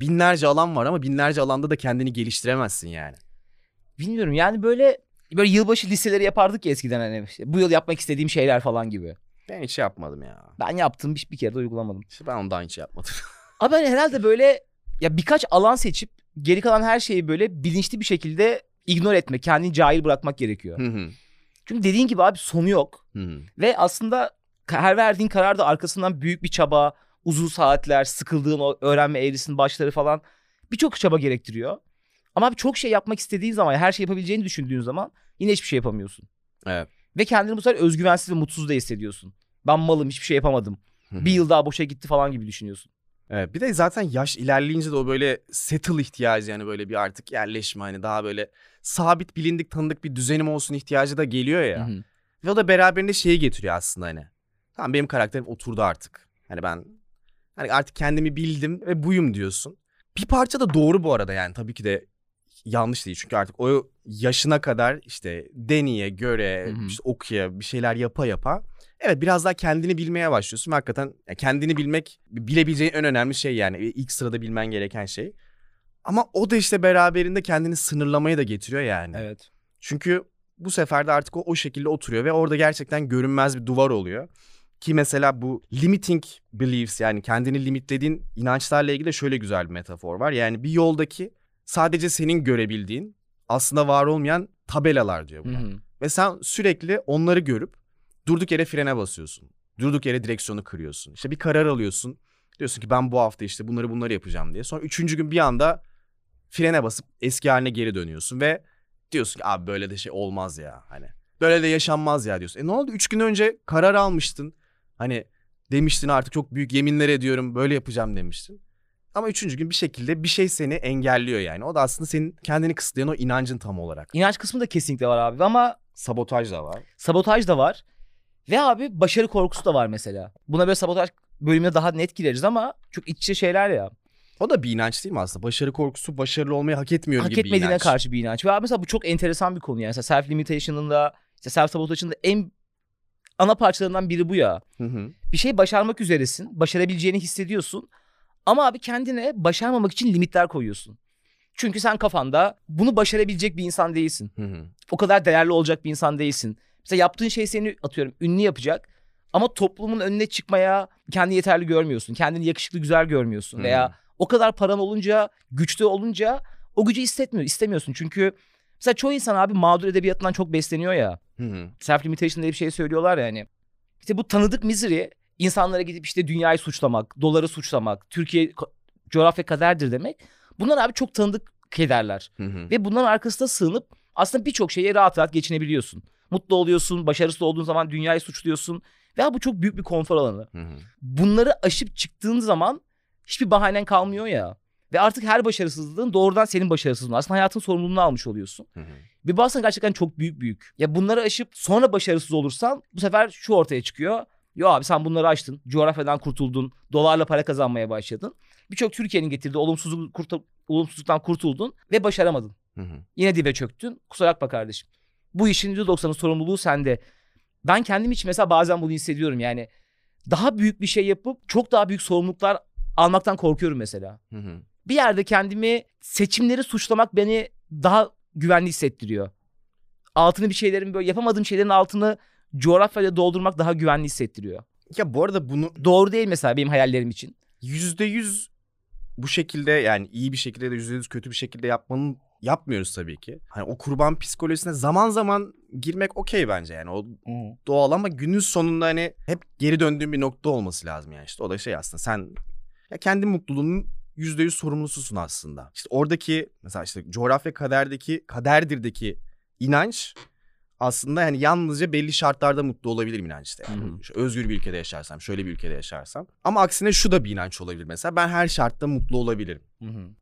binlerce alan var ama binlerce alanda da kendini geliştiremezsin yani. Bilmiyorum yani böyle böyle yılbaşı listeleri yapardık ya eskiden hani işte bu yıl yapmak istediğim şeyler falan gibi. Ben hiç yapmadım ya. Ben yaptım bir, bir kere de uygulamadım. İşte ben ondan hiç yapmadım. Ama ben herhalde böyle ya birkaç alan seçip geri kalan her şeyi böyle bilinçli bir şekilde ignore etmek, kendini cahil bırakmak gerekiyor. Hı hı, Çünkü dediğin gibi abi sonu yok. hı hı. Ve aslında her verdiğin karar da arkasından büyük bir çaba, uzun saatler, sıkıldığın o öğrenme eğrisinin başları falan birçok çaba gerektiriyor. Ama abi çok şey yapmak istediğin zaman, her şey yapabileceğini düşündüğün zaman yine hiçbir şey yapamıyorsun. Evet. Ve kendini bu sefer özgüvensiz ve mutsuz da hissediyorsun. Ben malım, hiçbir şey yapamadım. Bir yıl daha boşa gitti falan gibi düşünüyorsun. Evet, bir de zaten yaş ilerleyince de o böyle settle ihtiyacı yani böyle bir artık yerleşme hani daha böyle sabit bilindik tanıdık bir düzenim olsun ihtiyacı da geliyor ya. Ve o da beraberinde şeyi getiriyor aslında hani. Tamam benim karakterim oturdu artık. Hani ben hani artık kendimi bildim ve buyum diyorsun. Bir parça da doğru bu arada yani tabii ki de yanlış değil. Çünkü artık o yaşına kadar işte deneye göre işte okuya bir şeyler yapa yapa evet biraz daha kendini bilmeye başlıyorsun ve hakikaten kendini bilmek bilebileceğin en önemli şey yani ilk sırada bilmen gereken şey. Ama o da işte beraberinde kendini sınırlamaya da getiriyor yani. Evet. Çünkü bu sefer de artık o o şekilde oturuyor ve orada gerçekten görünmez bir duvar oluyor. Ki mesela bu limiting beliefs yani kendini limitlediğin inançlarla ilgili de şöyle güzel bir metafor var. Yani bir yoldaki sadece senin görebildiğin aslında var olmayan tabelalar diyor Hı buna. hı. Ve sen sürekli onları görüp durduk yere frene basıyorsun. Durduk yere direksiyonu kırıyorsun. İşte bir karar alıyorsun. Diyorsun ki ben bu hafta işte bunları bunları yapacağım diye. Sonra üçüncü gün bir anda frene basıp eski haline geri dönüyorsun ve diyorsun ki abi böyle de şey olmaz ya hani. Böyle de yaşanmaz ya diyorsun. E ne oldu? Üç gün önce karar almıştın. Hani demiştin artık çok büyük yeminler ediyorum böyle yapacağım demiştin. Ama üçüncü gün bir şekilde bir şey seni engelliyor yani. O da aslında senin kendini kısıtlayan o inancın tam olarak. İnanç kısmı da kesinlikle var abi ama Sabotaj da var. sabotaj da var. Ve abi başarı korkusu da var mesela. Buna böyle sabotaj bölümüne daha net gireriz ama çok iç içe şeyler ya. O da bir inanç değil mi aslında? Başarı korkusu başarılı olmayı hak etmiyor Hak gibi bir etmediğine inanç. karşı bir inanç. Ve abi mesela bu çok enteresan bir konu yani. Mesela self limitation'ın da işte self sabotajın da en ana parçalarından biri bu ya. Hı hı. Bir şey başarmak üzeresin. Başarabileceğini hissediyorsun. Ama abi kendine başarmamak için limitler koyuyorsun. Çünkü sen kafanda bunu başarabilecek bir insan değilsin. Hı hı. o kadar değerli olacak bir insan değilsin. Mesela yaptığın şey seni atıyorum ünlü yapacak ama toplumun önüne çıkmaya kendini yeterli görmüyorsun. Kendini yakışıklı güzel görmüyorsun Hmm. veya o kadar paran olunca, güçlü olunca o gücü hissetmiyor, istemiyorsun. Çünkü mesela çoğu insan abi mağdur edebiyatından çok besleniyor ya. Hı hı. Self limitation diye bir şey söylüyorlar ya hani. İşte bu tanıdık misery insanlara gidip işte dünyayı suçlamak, doları suçlamak, Türkiye coğrafya kaderdir demek. Bunlar abi çok tanıdık kederler. Hı hı. Ve bunların arkasında sığınıp aslında birçok şeye rahat rahat geçinebiliyorsun. Mutlu oluyorsun, başarısız olduğun zaman dünyayı suçluyorsun. Ve bu çok büyük bir konfor alanı. Hı hı. Bunları aşıp çıktığın zaman hiçbir bahanen kalmıyor ya. Ve artık her başarısızlığın doğrudan senin başarısızlığın. Aslında hayatın sorumluluğunu almış oluyorsun. Hı hı. Bir bazen gerçekten çok büyük büyük. Ya bunları aşıp sonra başarısız olursan bu sefer şu ortaya çıkıyor. Yo abi sen bunları aştın. Coğrafyadan kurtuldun. Dolarla para kazanmaya başladın. Birçok Türkiye'nin getirdiği olumsuzluk, kurtu- olumsuzluktan kurtuldun ve başaramadın. Hı hı. Yine dibe çöktün. Kusura bakma kardeşim. Bu işin %90'ın sorumluluğu sende. Ben kendim için mesela bazen bunu hissediyorum yani. Daha büyük bir şey yapıp çok daha büyük sorumluluklar almaktan korkuyorum mesela. Hı hı. Bir yerde kendimi seçimleri suçlamak beni daha güvenli hissettiriyor. Altını bir şeylerin böyle yapamadığım şeylerin altını coğrafyayla doldurmak daha güvenli hissettiriyor. Ya bu arada bunu Doğru değil mesela benim hayallerim için. yüzde yüz bu şekilde yani iyi bir şekilde de yüzde yüz kötü bir şekilde yapmanın yapmıyoruz tabii ki. Hani o kurban psikolojisine zaman zaman girmek okey bence yani o doğal ama günün sonunda hani hep geri döndüğün bir nokta olması lazım yani işte o da şey aslında sen ya kendi mutluluğunun yüzde yüz sorumlususun aslında. İşte oradaki mesela işte coğrafya kaderdeki kaderdirdeki inanç aslında yani yalnızca belli şartlarda mutlu olabilirim inanç işte. Yani Hı hı. Özgür bir ülkede yaşarsam, şöyle bir ülkede yaşarsam. Ama aksine şu da bir inanç olabilir mesela. Ben her şartta mutlu olabilirim.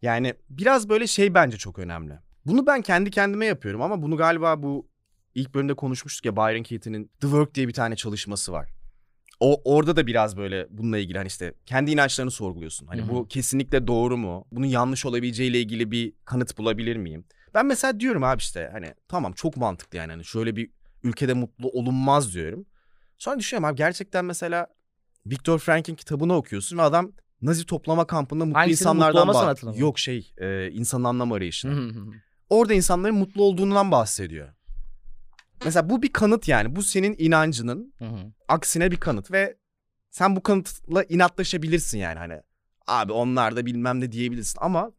Yani biraz böyle şey bence çok önemli. Bunu ben kendi kendime yapıyorum ama bunu galiba bu ilk bölümde konuşmuştuk ya Byron Katie'nin The Work diye bir tane çalışması var. O orada da biraz böyle bununla ilgili hani işte kendi inançlarını sorguluyorsun. Hani Hı hı. bu kesinlikle doğru mu? Bunun yanlış olabileceğiyle ilgili bir kanıt bulabilir miyim? Ben mesela diyorum abi işte hani tamam çok mantıklı yani hani şöyle bir ülkede mutlu olunmaz diyorum. Sonra düşünüyorum abi gerçekten mesela Viktor Frank'in kitabını okuyorsun ve adam Nazi toplama kampında mutlu Hangisinin mutlu insanlardan olma bah- sanatını mı? Yok şey e, insanın anlam arayışını. Orada insanların mutlu olduğundan bahsediyor. Mesela bu bir kanıt yani. Bu senin inancının aksine bir kanıt ve sen bu kanıtla inatlaşabilirsin yani hani. Abi onlar da bilmem ne diyebilirsin ama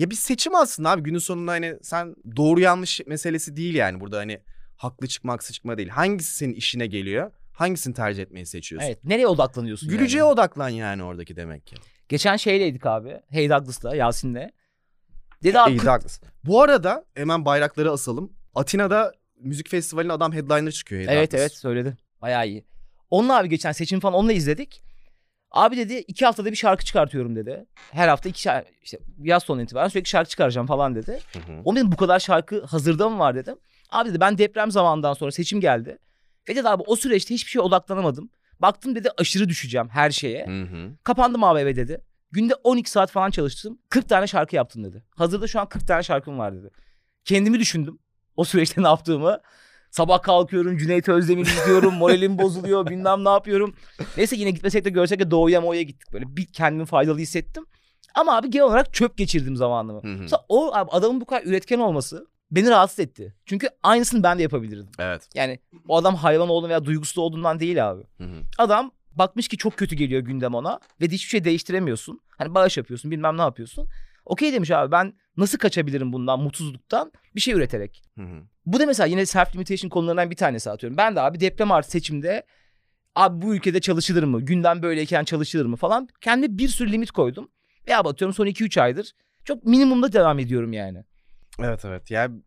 ya bir seçim aslında abi günün sonunda hani sen doğru yanlış meselesi değil yani burada hani haklı çıkma haksız çıkma değil. Hangisi senin işine geliyor? Hangisini tercih etmeyi seçiyorsun? Evet. Nereye odaklanıyorsun Güleceğe yani? odaklan yani oradaki demek ki. Geçen şeyleydik abi. Hey Douglas'la, Yasin'le. Dedi abi de haklısın. Bu arada hemen bayrakları asalım. Atina'da müzik festivalinde adam headliner çıkıyor. Hey Evet Douglas. evet söyledi. Bayağı iyi. Onunla abi geçen seçim falan onunla izledik. Abi dedi iki haftada bir şarkı çıkartıyorum dedi. Her hafta iki şarkı işte yaz sonu itibaren sürekli şarkı çıkaracağım falan dedi. Hı hı. O dedim bu kadar şarkı hazırda mı var dedim. Abi dedi ben deprem zamanından sonra seçim geldi. Ve dedi abi o süreçte hiçbir şeye odaklanamadım. Baktım dedi aşırı düşeceğim her şeye. Hı hı. Kapandım abi eve dedi. Günde 12 saat falan çalıştım. 40 tane şarkı yaptım dedi. Hazırda şu an 40 tane şarkım var dedi. Kendimi düşündüm. O süreçte ne yaptığımı. Sabah kalkıyorum Cüneyt Özdemir'i izliyorum. Moralim bozuluyor bilmem ne yapıyorum. Neyse yine gitmesek de görsek de doğuya moya gittik. Böyle bir kendimi faydalı hissettim. Ama abi genel olarak çöp geçirdim zamanımı. Hı hı. Mesela o abi adamın bu kadar üretken olması beni rahatsız etti. Çünkü aynısını ben de yapabilirdim. Evet. Yani o adam hayvan olduğunu veya duygusuz olduğundan değil abi. Hı hı. Adam bakmış ki çok kötü geliyor gündem ona ve hiçbir şey değiştiremiyorsun. Hani bağış yapıyorsun bilmem ne yapıyorsun. Okey demiş abi ben nasıl kaçabilirim bundan mutsuzluktan bir şey üreterek. Hı hı. Bu da mesela yine self limitation konularından bir tanesi atıyorum. Ben de abi deprem artı seçimde abi bu ülkede çalışılır mı? Gündem böyleyken çalışılır mı falan. Kendi bir sürü limit koydum. Ve abi atıyorum son 2-3 aydır çok minimumda devam ediyorum yani. Evet evet. Yani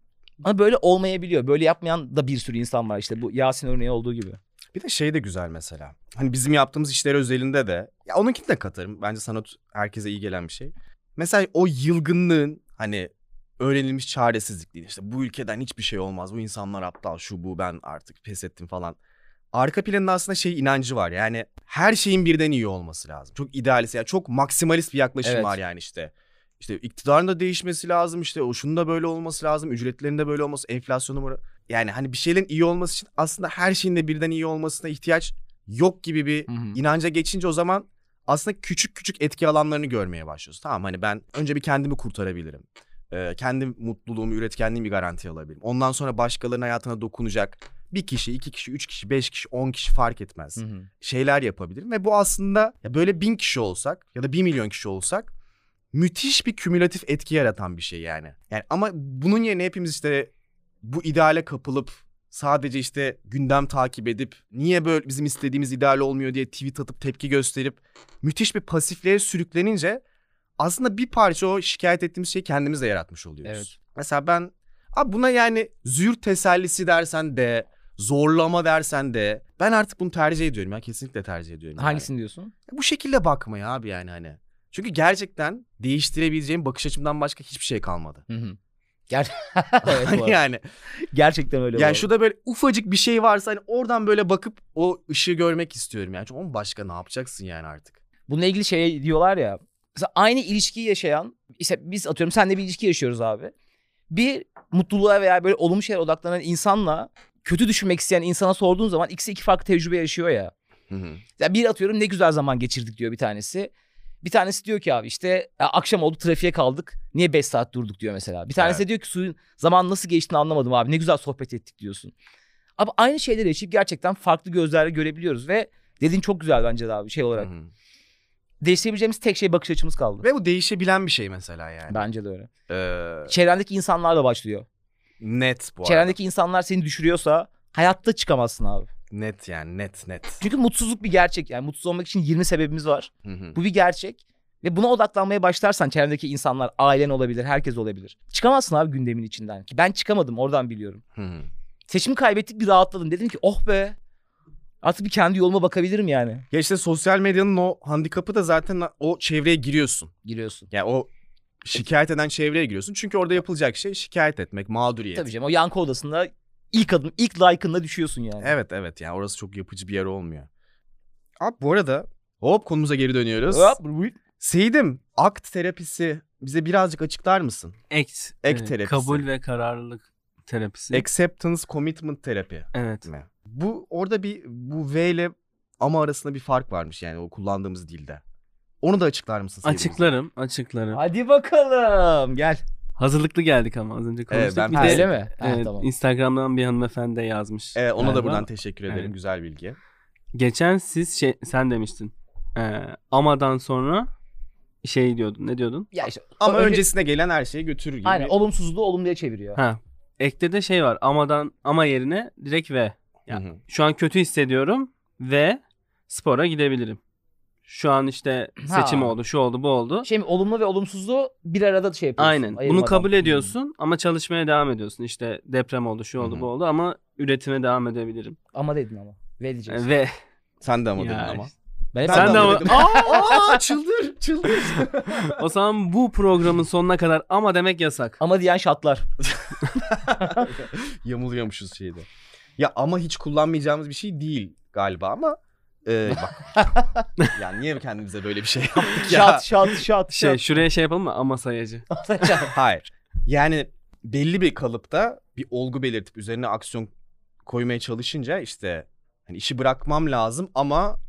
Ama böyle olmayabiliyor. Böyle yapmayan da bir sürü insan var işte bu Yasin örneği olduğu gibi. bir de şey de güzel mesela. Hani bizim yaptığımız işler özelinde de ya onunkini de katarım. Bence sanat herkese iyi gelen bir şey. Mesela o yılgınlığın hani öğrenilmiş çaresizlikliğin işte bu ülkeden hiçbir şey olmaz. Bu insanlar aptal şu bu ben artık pes ettim falan. Arka planında aslında şey inancı var. Yani her şeyin birden iyi olması lazım. Çok idealist yani çok maksimalist bir yaklaşım Evet. var yani işte. İşte iktidarın da değişmesi lazım işte o şunun da böyle olması lazım. Ücretlerin de böyle olması, enflasyonu yani hani bir şeylerin iyi olması için aslında her şeyin de birden iyi olmasına ihtiyaç yok gibi bir Hı hı. inanca geçince o zaman aslında küçük küçük etki alanlarını görmeye başlıyorsun. Tamam hani ben önce bir kendimi kurtarabilirim. Ee, kendi mutluluğumu, üretkenliğimi garantiye alabilirim. Ondan sonra başkalarının hayatına dokunacak bir kişi, iki kişi, üç kişi, beş kişi, on kişi fark etmez. Hı hı. Şeyler yapabilirim ve bu aslında ya böyle bin kişi olsak ya da bir milyon kişi olsak müthiş bir kümülatif etki yaratan bir şey yani. Yani ama bunun yerine hepimiz işte bu ideale kapılıp sadece işte gündem takip edip niye böyle bizim istediğimiz ideal olmuyor diye tweet atıp tepki gösterip müthiş bir pasifliğe sürüklenince aslında bir parça o şikayet ettiğimiz şeyi kendimiz de yaratmış oluyoruz. Evet. Mesela ben abi buna yani zür tesellisi dersen de zorlama dersen de ben artık bunu tercih ediyorum ya kesinlikle tercih ediyorum. yani. Hangisini diyorsun? Bu şekilde bakmayı abi yani hani. Çünkü gerçekten değiştirebileceğim bakış açımdan başka hiçbir şey kalmadı. Hı hı. Ger evet, bu arada. yani Gerçekten öyle. yani şurada böyle ufacık bir şey varsa hani oradan böyle bakıp o ışığı görmek istiyorum yani. Çünkü onun başka ne yapacaksın yani artık? Bununla ilgili şey diyorlar ya. Mesela aynı ilişkiyi yaşayan işte biz atıyorum senle bir ilişki yaşıyoruz abi. Bir mutluluğa veya böyle olumlu şeylere odaklanan insanla kötü düşünmek isteyen insana sorduğun zaman ikisi iki farklı tecrübe yaşıyor ya. Hı hı. Ya bir atıyorum ne güzel zaman geçirdik diyor bir tanesi. Bir tanesi diyor ki abi işte akşam oldu trafiğe kaldık. Niye 5 saat durduk diyor mesela. Bir tanesi de diyor ki suyun zaman nasıl geçtiğini anlamadım abi. Ne güzel sohbet ettik diyorsun. Abi aynı şeyleri yaşayıp gerçekten farklı gözlerle görebiliyoruz ve dediğin çok güzel bence de abi şey olarak. Hı hı. Değiştirebileceğimiz tek şey bakış açımız kaldı. Ve bu değişebilen bir şey mesela yani. Bence de öyle. Ee, Çevrendeki insanlarla başlıyor. net bu arada. Çevrendeki insanlar seni düşürüyorsa hayatta çıkamazsın abi. Net yani net net. Çünkü mutsuzluk bir gerçek. Yani mutsuz olmak için 20 sebebimiz var. Hı hı. Bu bir gerçek. Ve buna odaklanmaya başlarsan çevrendeki insanlar, ailen olabilir, herkes olabilir. Çıkamazsın abi gündemin içinden. Ki ben çıkamadım oradan biliyorum. Hı hı. Seçimi kaybettik bir rahatladım. Dedim ki oh be. Artık bir kendi yoluma bakabilirim yani. Ya işte sosyal medyanın o handikapı da zaten o çevreye giriyorsun. Giriyorsun. Yani o şikayet eden çevreye giriyorsun. Çünkü orada yapılacak şey şikayet etmek, mağduriyet. Tabii canım o yankı odasında ilk adım, ilk like'ında düşüyorsun yani. Evet evet yani orası çok yapıcı bir yer olmuyor. Abi bu arada hop konumuza geri dönüyoruz. Hop, Seydim akt terapisi bize birazcık açıklar mısın? Act. Ek terapisi. Kabul ve kararlılık terapisi. Acceptance Commitment Terapi evet. mi? Bu orada bir bu V ile ama arasında bir fark varmış yani o kullandığımız dilde. Onu da açıklar mısın? Açıklarım, açıklarım. Hadi bakalım gel. Hazırlıklı geldik ama az önce konuştuk. ben bir Ha, de öyle mi? Ha, evet, tamam. Instagram'dan bir hanımefendi de yazmış. Evet, ona da buradan teşekkür ederim. Evet. Güzel bilgi. Geçen siz şey, sen demiştin. Ee, amadan sonra şey diyordun. Ne diyordun? Ya işte, Ama önce- öncesine gelen her şeyi götürür gibi. Aynen olumsuzluğu olumluya çeviriyor. Ha. Ekte de şey var. Amadan ama yerine direkt ve. Hı hı. Şu an kötü hissediyorum ve spora gidebilirim. Şu an işte Ha. seçim oldu, şu oldu, bu oldu. Şey mi, olumlu ve olumsuzluğu bir arada şey yapıyorsun. Aynen. Bunu ayırmadan. kabul Hmm. ediyorsun ama çalışmaya devam ediyorsun. İşte deprem oldu, şu oldu, Hı hı. bu oldu ama üretime devam edebilirim. Ama dedin ama. Ve diyeceksin. Ve Sen de ama Ya dedin ama. Ben hep Ben Sen de ama dedim. Aa, çıldır çıldır. o zaman bu programın sonuna kadar ama demek yasak. ama diyen şatlar. Yamuluyormuşuz şeyde. Ya ama hiç kullanmayacağımız bir şey değil galiba ama e, bak. yani niye kendimize böyle bir şey yaptık ya? Şat şat şat Şey şat. şuraya şey yapalım mı? Ama sayacı. Hayır. Yani belli bir kalıpta bir olgu belirtip üzerine aksiyon koymaya çalışınca işte hani işi bırakmam lazım ama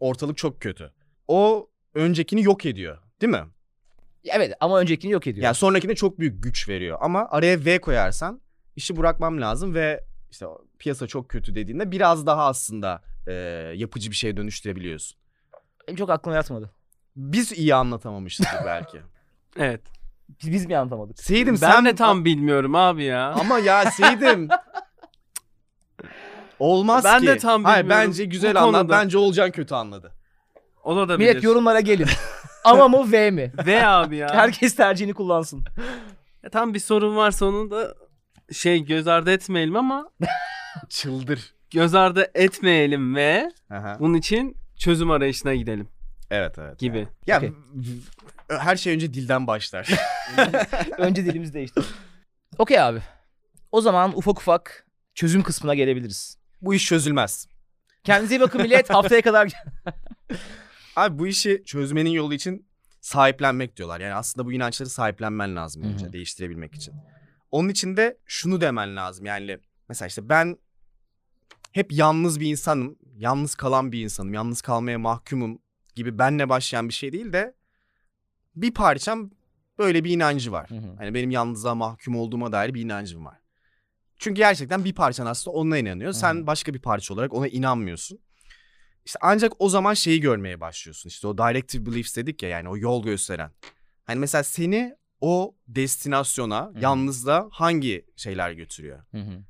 ortalık çok kötü. O öncekini yok ediyor, değil mi? evet ama öncekini yok ediyor. Yani sonrakine çok büyük güç veriyor ama araya V koyarsan işi bırakmam lazım ve işte o piyasa çok kötü dediğinde biraz daha aslında e, yapıcı bir şeye dönüştürebiliyorsun. Benim çok aklıma yatmadı. Biz iyi anlatamamışızdır belki. Evet. Biz, biz mi anlatamadık? Seydim ben sen de tam bilmiyorum abi ya. Ama ya Seydim. Olmaz Ben ki. de tam Hayır bilmiyorum. bence güzel Bu anlat. konuda. Bence Olcan kötü anladı. Olabilir. Millet yorumlara gelin. ama mı V mi? Ve abi ya. Herkes tercihini kullansın. Ya Tam bir sorun varsa onu da şey göz ardı etmeyelim ama Çıldır. göz ardı etmeyelim ve Aha. bunun için çözüm arayışına gidelim Evet evet. gibi. yani. Ya Okey. her şey önce dilden başlar. Önce dilimiz değişti. Okey abi. O zaman ufak ufak çözüm kısmına gelebiliriz. bu iş çözülmez. Kendinize iyi bakın millet. Haftaya kadar Abi bu işi çözmenin yolu için sahiplenmek diyorlar. Yani aslında bu inançları sahiplenmen lazım Hı hı. önce değiştirebilmek için. Onun için de şunu demen lazım. Yani mesela işte ben hep yalnız bir insanım. Yalnız kalan bir insanım. Yalnız kalmaya mahkumum gibi benle başlayan bir şey değil de bir parçam böyle bir inancı var. Hı hı. Hani benim yalnızlığa mahkum olduğuma dair bir inancım var. Çünkü gerçekten bir parçan aslında ona inanıyor. Hı Sen hı. başka bir parça olarak ona inanmıyorsun. İşte ancak o zaman şeyi görmeye başlıyorsun. İşte o directive beliefs dedik ya yani o yol gösteren. Hani mesela seni o destinasyona, hı. yalnızlığa hangi şeyler götürüyor?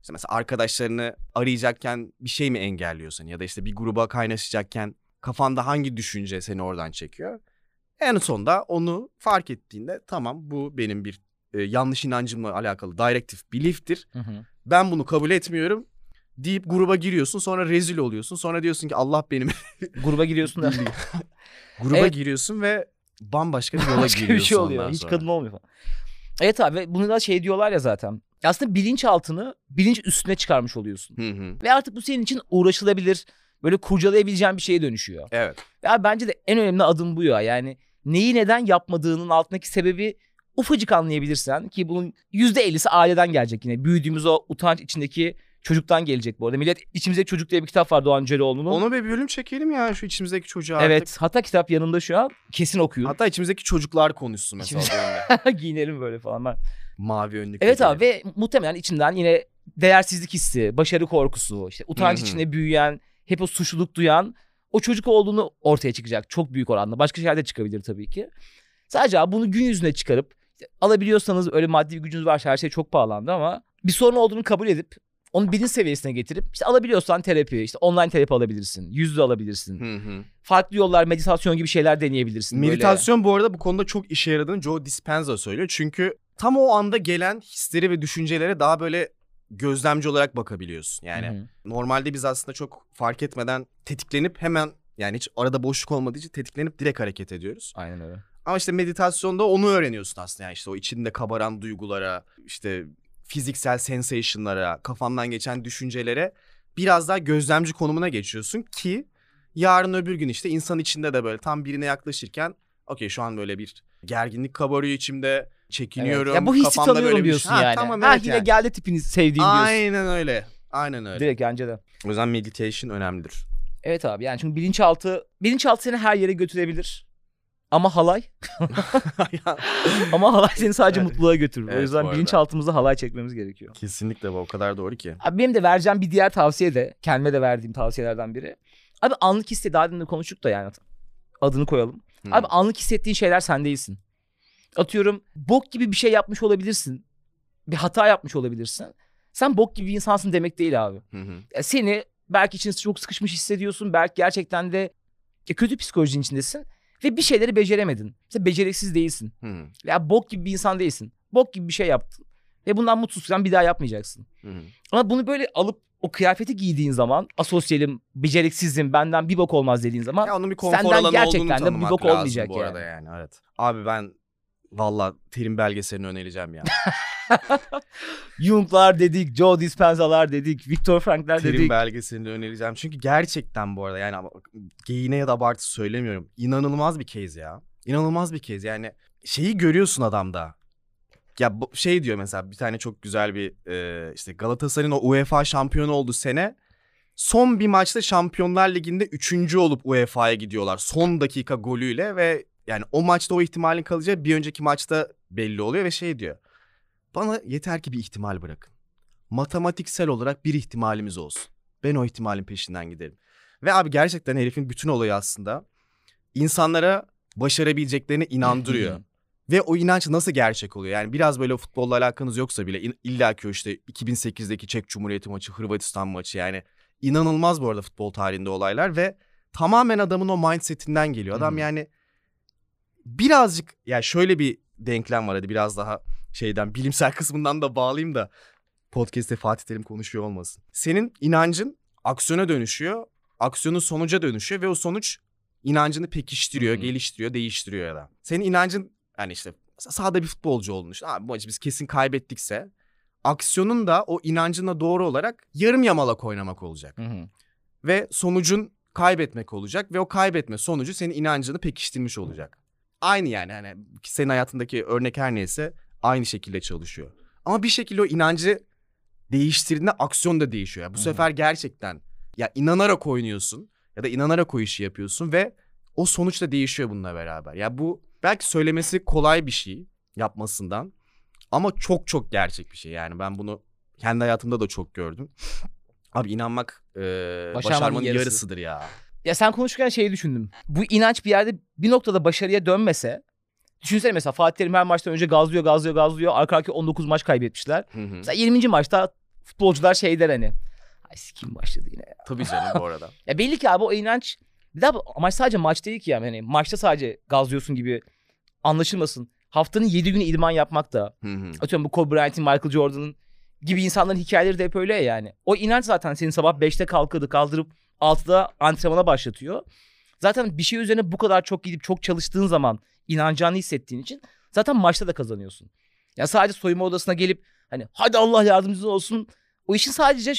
İşte mesela arkadaşlarını arayacakken bir şey mi engelliyor seni? Ya da işte bir gruba kaynaşacakken kafanda hangi düşünce seni oradan çekiyor? En sonunda onu fark ettiğinde tamam bu benim bir e, yanlış inancımla alakalı directive belief'tir. Hı hı. Ben bunu kabul etmiyorum deyip gruba giriyorsun sonra rezil oluyorsun. Sonra diyorsun ki Allah benim Gruba giriyorsun da. gruba Evet. giriyorsun ve bambaşka bir yola Başka bir giriyorsun şey oluyor. Hiç sonra. kadın olmuyor falan. Evet abi bunu da şey diyorlar ya zaten. Aslında bilinçaltını bilinç üstüne çıkarmış oluyorsun. Hı hı. Ve artık bu senin için uğraşılabilir, böyle kurcalayabileceğin bir şeye dönüşüyor. Evet. Ya bence de en önemli adım bu ya. Yani neyi neden yapmadığının altındaki sebebi ufacık anlayabilirsen ki bunun %50'si aileden gelecek yine. Büyüdüğümüz o utanç içindeki çocuktan gelecek bu arada. Millet içimizdeki çocuk diye bir kitap var Doğan Cöloğlu'nun. Onu bir bölüm çekelim ya şu içimizdeki çocuğa artık. Evet hatta kitap yanımda şu an kesin okuyun. Hatta içimizdeki çocuklar konuşsun mesela İçimiz-. Giyinelim böyle falan. Ben- Mavi önlük. Evet abi ve muhtemelen içinden yine değersizlik hissi, başarı korkusu, işte utanç içinde büyüyen, hep o suçluluk duyan o çocuk olduğunu ortaya çıkacak çok büyük oranda. Başka şeyler de çıkabilir tabii ki. Sadece abi bunu gün yüzüne çıkarıp alabiliyorsanız öyle maddi bir gücünüz varsa her şey çok pahalandı ama bir sorun olduğunu kabul edip onu bilinç seviyesine getirip işte alabiliyorsan terapi, işte online terapi alabilirsin, yüz yüze alabilirsin. Hı hı. Farklı yollar, meditasyon gibi şeyler deneyebilirsin. Böyle- Meditasyon bu arada bu konuda çok işe yaradığını Joe Dispenza söylüyor. Çünkü tam o anda gelen hisleri ve düşüncelere daha böyle gözlemci olarak bakabiliyorsun. Yani Hı hı. normalde biz aslında çok fark etmeden tetiklenip hemen yani hiç arada boşluk olmadığı için tetiklenip direkt hareket ediyoruz. Aynen öyle. Ama işte meditasyonda onu öğreniyorsun aslında. Yani işte o içinde kabaran duygulara, işte fiziksel sensation'lara, kafandan geçen düşüncelere biraz daha gözlemci konumuna geçiyorsun ki yarın öbür gün işte insan içinde de böyle tam birine yaklaşırken okey şu an böyle bir gerginlik kabarıyor içimde, çekiniyorum. Evet. Ya bu hissi kafamda tanıyorum böyle bir diyorsun şey- Ha, yani. Tamam ha evet yine yani. geldi tipini sevdiğim diyorsun. Aynen öyle. Aynen öyle. Direkt bence de. O yüzden meditation önemlidir. Evet abi yani çünkü bilinçaltı bilinçaltı seni her yere götürebilir. Ama halay ama halay seni sadece Evet. mutluluğa götürür. o Evet, bu yüzden bilinçaltımızda halay çekmemiz gerekiyor. Kesinlikle bu o kadar doğru ki. Abi benim de vereceğim bir diğer tavsiye de kendime de verdiğim tavsiyelerden biri. Abi anlık hisset daha demin de konuştuk da yani adını koyalım. Hı. Abi anlık hissettiğin şeyler sen değilsin. Atıyorum bok gibi bir şey yapmış olabilirsin. Bir hata yapmış olabilirsin. Sen bok gibi bir insansın demek değil abi. Hı hı. Ya seni belki için çok sıkışmış hissediyorsun. Belki gerçekten de kötü psikolojinin içindesin. Ve bir şeyleri beceremedin. İşte beceriksiz değilsin. Hı. Ya bok gibi bir insan değilsin. Bok gibi bir şey yaptın. Ve bundan mutsuzsan bir daha yapmayacaksın. Hı. Ama bunu böyle alıp o kıyafeti giydiğin zaman asosyalim, beceriksizim, benden bir bok olmaz dediğin zaman Ya onun bir konfor Senden gerçekten de bir bok olmayacak bu arada yani. yani. Evet. Abi ben valla terim belgeselini önereceğim ya. Jung'lar dedik, Joe Dispenza'lar dedik, Viktor Frank'ler terim dedik. belgeselini önereceğim. Çünkü gerçekten bu arada yani geyine ya da abartı söylemiyorum. İnanılmaz bir case ya. İnanılmaz bir case yani. Şeyi görüyorsun adamda. Ya şey diyor mesela bir tane çok güzel bir e, işte Galatasaray'ın o UEFA şampiyonu olduğu sene son bir maçta Şampiyonlar Ligi'nde üçüncü olup UEFA'ya gidiyorlar. Son dakika golüyle ve yani o maçta o ihtimalin kalacağı bir önceki maçta belli oluyor ve şey diyor. Bana yeter ki bir ihtimal bırakın. Matematiksel olarak bir ihtimalimiz olsun. Ben o ihtimalin peşinden giderim. Ve abi gerçekten herifin bütün olayı aslında insanlara başarabileceklerine inandırıyor. Ve o inanç nasıl gerçek oluyor? Yani biraz böyle futbolla alakanız yoksa bile illa ki işte 2008'deki Çek Cumhuriyeti maçı, Hırvatistan maçı yani inanılmaz bu arada futbol tarihinde olaylar ve tamamen adamın o mindsetinden geliyor. Adam hı. yani birazcık ya şöyle bir denklem var hadi biraz daha şeyden bilimsel kısmından da bağlayayım da podcast'te Fatih Terim konuşuyor olmasın. Senin inancın aksiyona dönüşüyor, aksiyonun sonuca dönüşüyor ve o sonuç inancını pekiştiriyor, Hı hı. geliştiriyor, değiştiriyor ya da. Senin inancın yani işte sahada bir futbolcu olduğunu düşün. Abi bu maçı biz kesin kaybettikse aksiyonun da o inancına doğru olarak yarım yamalak oynamak olacak. Hı hı. Ve sonucun kaybetmek olacak ve o kaybetme sonucu senin inancını pekiştirmiş olacak. Aynı yani hani senin hayatındaki örnek her neyse aynı şekilde çalışıyor. Ama bir şekilde o inancı değiştirdiğinde aksiyon da değişiyor. Yani bu Hı sefer gerçekten ya inanarak oynuyorsun ya da inanarak o işi yapıyorsun ve o sonuç da değişiyor bununla beraber. Ya bu belki söylemesi kolay bir şey yapmasından ama çok çok gerçek bir şey. Yani ben bunu kendi hayatımda da çok gördüm. Abi inanmak e, başarmanın yarısı. yarısıdır ya. Ya sen konuşurken şeyi düşündüm. Bu inanç bir yerde bir noktada başarıya dönmese Düşünsene mesela Fatih Terim her maçtan önce gazlıyor gazlıyor gazlıyor. Arka arkaya 19 maç kaybetmişler. Hı hı. Mesela 20. maçta futbolcular şey der hani. Ay kim başladı yine ya. Tabii canım bu arada. Ya belli ki abi o inanç bir daha amaç sadece maç değil ki yani. Hani maçta sadece gazlıyorsun gibi anlaşılmasın. Haftanın 7 günü idman yapmak da Hı hı. atıyorum bu Kobe Bryant'in Michael Jordan'ın gibi insanların hikayeleri de hep öyle ya yani. O inanç zaten seni sabah 5'te kalkıdı kaldırıp 6'da antrenmana başlatıyor. Zaten bir şey üzerine bu kadar çok gidip çok çalıştığın zaman inanacağını hissettiğin için zaten maçta da kazanıyorsun. Ya sadece soyunma odasına gelip hani hadi Allah yardımcınız olsun. O işin sadece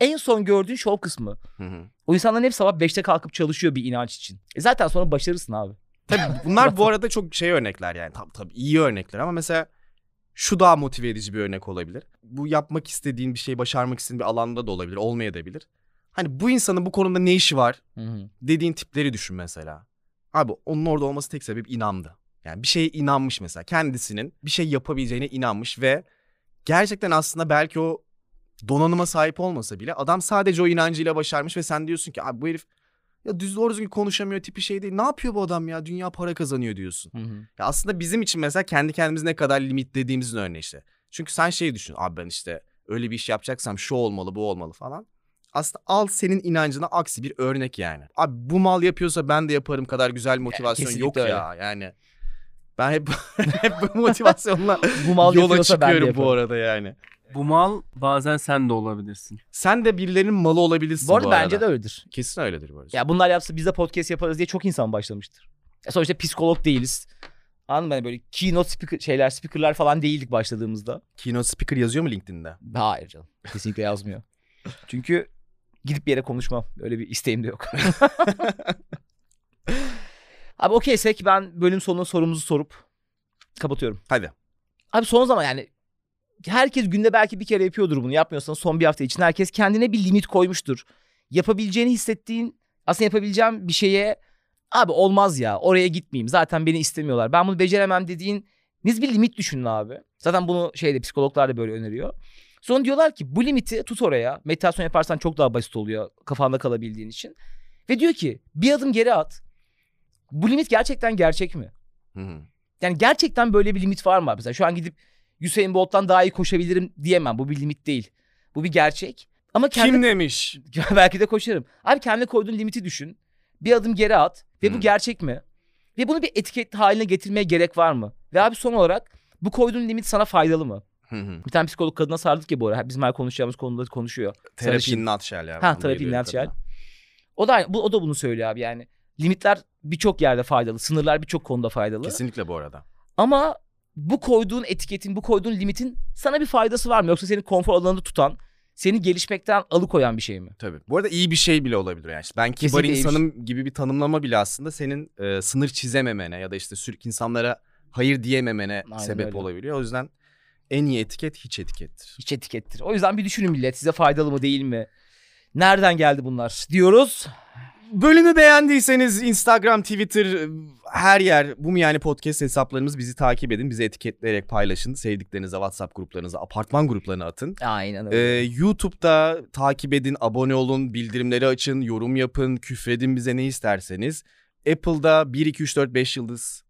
en son gördüğün şov kısmı. Hı hı. O insanların hep sabah 5'te kalkıp çalışıyor bir inanç için. E zaten sonra başarırsın abi. Tabii bunlar bu arada çok şey örnekler yani. Tabii tabii iyi örnekler ama mesela şu daha motive edici bir örnek olabilir. Bu yapmak istediğin bir şey, başarmak istediğin bir alanda da olabilir, olmayabilir. Hani bu insanın bu konuda ne işi var dediğin tipleri düşün mesela. Abi onun orada olması tek sebep inandı. Yani bir şeye inanmış mesela. Kendisinin bir şey yapabileceğine inanmış ve gerçekten aslında belki o donanıma sahip olmasa bile adam sadece o inancıyla başarmış ve sen diyorsun ki abi bu herif ya düz doğru düzgün konuşamıyor tipi şey değil. Ne yapıyor bu adam ya? Dünya para kazanıyor diyorsun. Ya aslında bizim için mesela kendi kendimizi ne kadar limitlediğimizin örneği işte. Çünkü sen şeyi düşün. Abi ben işte öyle bir iş yapacaksam şu olmalı bu olmalı falan. Aslında al senin inancına aksi bir örnek yani. Abi bu mal yapıyorsa ben de yaparım kadar güzel motivasyon kesinlikle yok öyle. ya yani. Ben hep hep bu motivasyonla Bu mal yola yapıyorsa ben de çıkıyorum bu arada yani. Bu mal bazen sen de olabilirsin. Sen de birilerinin malı olabilirsin Bu arada bence de arada. öyledir. Kesin öyledir bu arada. Ya bunlar yapsa biz de podcast yaparız diye çok insan başlamıştır. Ya sonuçta psikolog değiliz. Anladın mı? Hani böyle keynote speaker, şeyler, speakerlar falan değildik başladığımızda. Keynote speaker yazıyor mu LinkedIn'de? Hayır canım. Kesinlikle yazmıyor. Çünkü gidip bir yere konuşmam. Öyle bir isteğim de yok. Abi okeysek ben bölüm sonu sorumuzu sorup kapatıyorum. Hadi. Abi son zaman yani herkes günde belki bir kere yapıyordur bunu. Yapmıyorsan son bir hafta için herkes kendine bir limit koymuştur. Yapabileceğini hissettiğin aslında yapabileceğim bir şeye abi olmaz ya oraya gitmeyeyim zaten beni istemiyorlar. Ben bunu beceremem dediğin niz bir limit düşünün abi. Zaten bunu şeyde psikologlar da böyle öneriyor. Sonra diyorlar ki bu limiti tut oraya. Meditasyon yaparsan çok daha basit oluyor kafanda kalabildiğin için. Ve diyor ki bir adım geri at. Bu limit gerçekten gerçek mi? Hı hı. Yani gerçekten böyle bir limit var mı? Mesela şu an gidip Usain Bolt'tan daha iyi koşabilirim diyemem. Bu bir limit değil. Bu bir gerçek. Ama kendi Kim demiş? belki de koşarım. Abi kendine koyduğun limiti düşün. Bir adım geri at ve bu Hmm. gerçek mi? Ve bunu bir etiket haline getirmeye gerek var mı? Ve abi son olarak bu koyduğun limit sana faydalı mı? Hı hı. Bir tane psikolog kadına sardık ya bu ara. Bizim her konuşacağımız konuda konuşuyor. Terapi Sarışın. nutshell ya. Ha, Ben terapi bayılıyorum nutshell. kadına. O da bu, o da bunu söylüyor abi yani. Limitler birçok yerde faydalı. Sınırlar birçok konuda faydalı. Kesinlikle bu arada. Ama bu koyduğun etiketin, bu koyduğun limitin sana bir faydası var mı? Yoksa seni konfor alanında tutan, seni gelişmekten alıkoyan bir şey mi? Tabii. Bu arada iyi bir şey bile olabilir yani. İşte ben kibar Kesinlikle insanım gibi bir tanımlama bile aslında senin e, sınır çizememene ya da işte sürekli insanlara hayır diyememene Aynen sebep öyle. olabiliyor. O yüzden en iyi etiket hiç etikettir. Hiç etikettir. O yüzden bir düşünün millet. Size faydalı mı değil mi? Nereden geldi bunlar diyoruz. Bölümü beğendiyseniz Instagram, Twitter, her yer bu mu yani podcast hesaplarımız bizi takip edin. Bizi etiketleyerek paylaşın. Sevdiklerinize WhatsApp gruplarınıza, apartman gruplarına atın. Aynen Ee, öyle. YouTube'da takip edin, abone olun, bildirimleri açın, yorum yapın, küfredin bize ne isterseniz. Apple'da 1, 2, 3, 4, 5 yıldız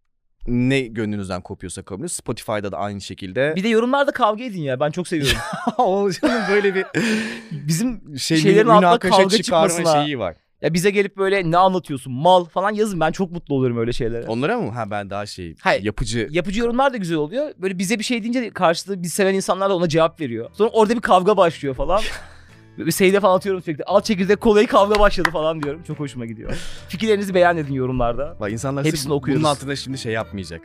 ne gönlünüzden kopuyorsa kabul Spotify'da da aynı şekilde. bir de yorumlarda kavga edin ya. Ben çok seviyorum. Olcan'ın böyle bir Bizim şey, Şeylerin altında münakaşa kavga çıkmasına. şeyi var. ya bize gelip böyle ne anlatıyorsun mal falan yazın. Ben çok mutlu oluyorum öyle şeylere. Onlara mı? Ha ben daha şey Hayır. yapıcı. Yapıcı yorumlar da güzel oluyor. Böyle bize bir şey deyince karşılığı biz seven insanlar da ona cevap veriyor. Sonra orada bir kavga başlıyor falan. Seyde falan atıyorum sürekli. Al çekirdek kolayı kavga başladı falan diyorum. Çok hoşuma gidiyor. Fikirlerinizi beyan edin yorumlarda. Bak insanlar Hepsini sırf bunun okuyoruz. altında şimdi şey yapmayacak.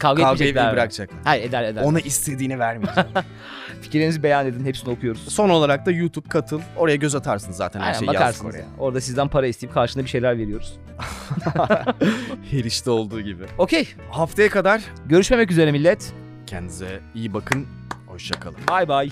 Kavga, Kavga etmeyecekler. mi? bırakacak. Hayır eder eder. Ona istediğini vermeyecek. Fikirlerinizi beyan edin. Hepsini okuyoruz. Son olarak da YouTube katıl. Oraya göz atarsınız zaten her Aynen şeyi yazdık bakarsınız. oraya. ya. Orada sizden para isteyip karşında bir şeyler veriyoruz. Her işte olduğu gibi. Okey. Haftaya kadar Görüşmemek üzere millet. kendinize iyi bakın. Hoşçakalın. Bay bay.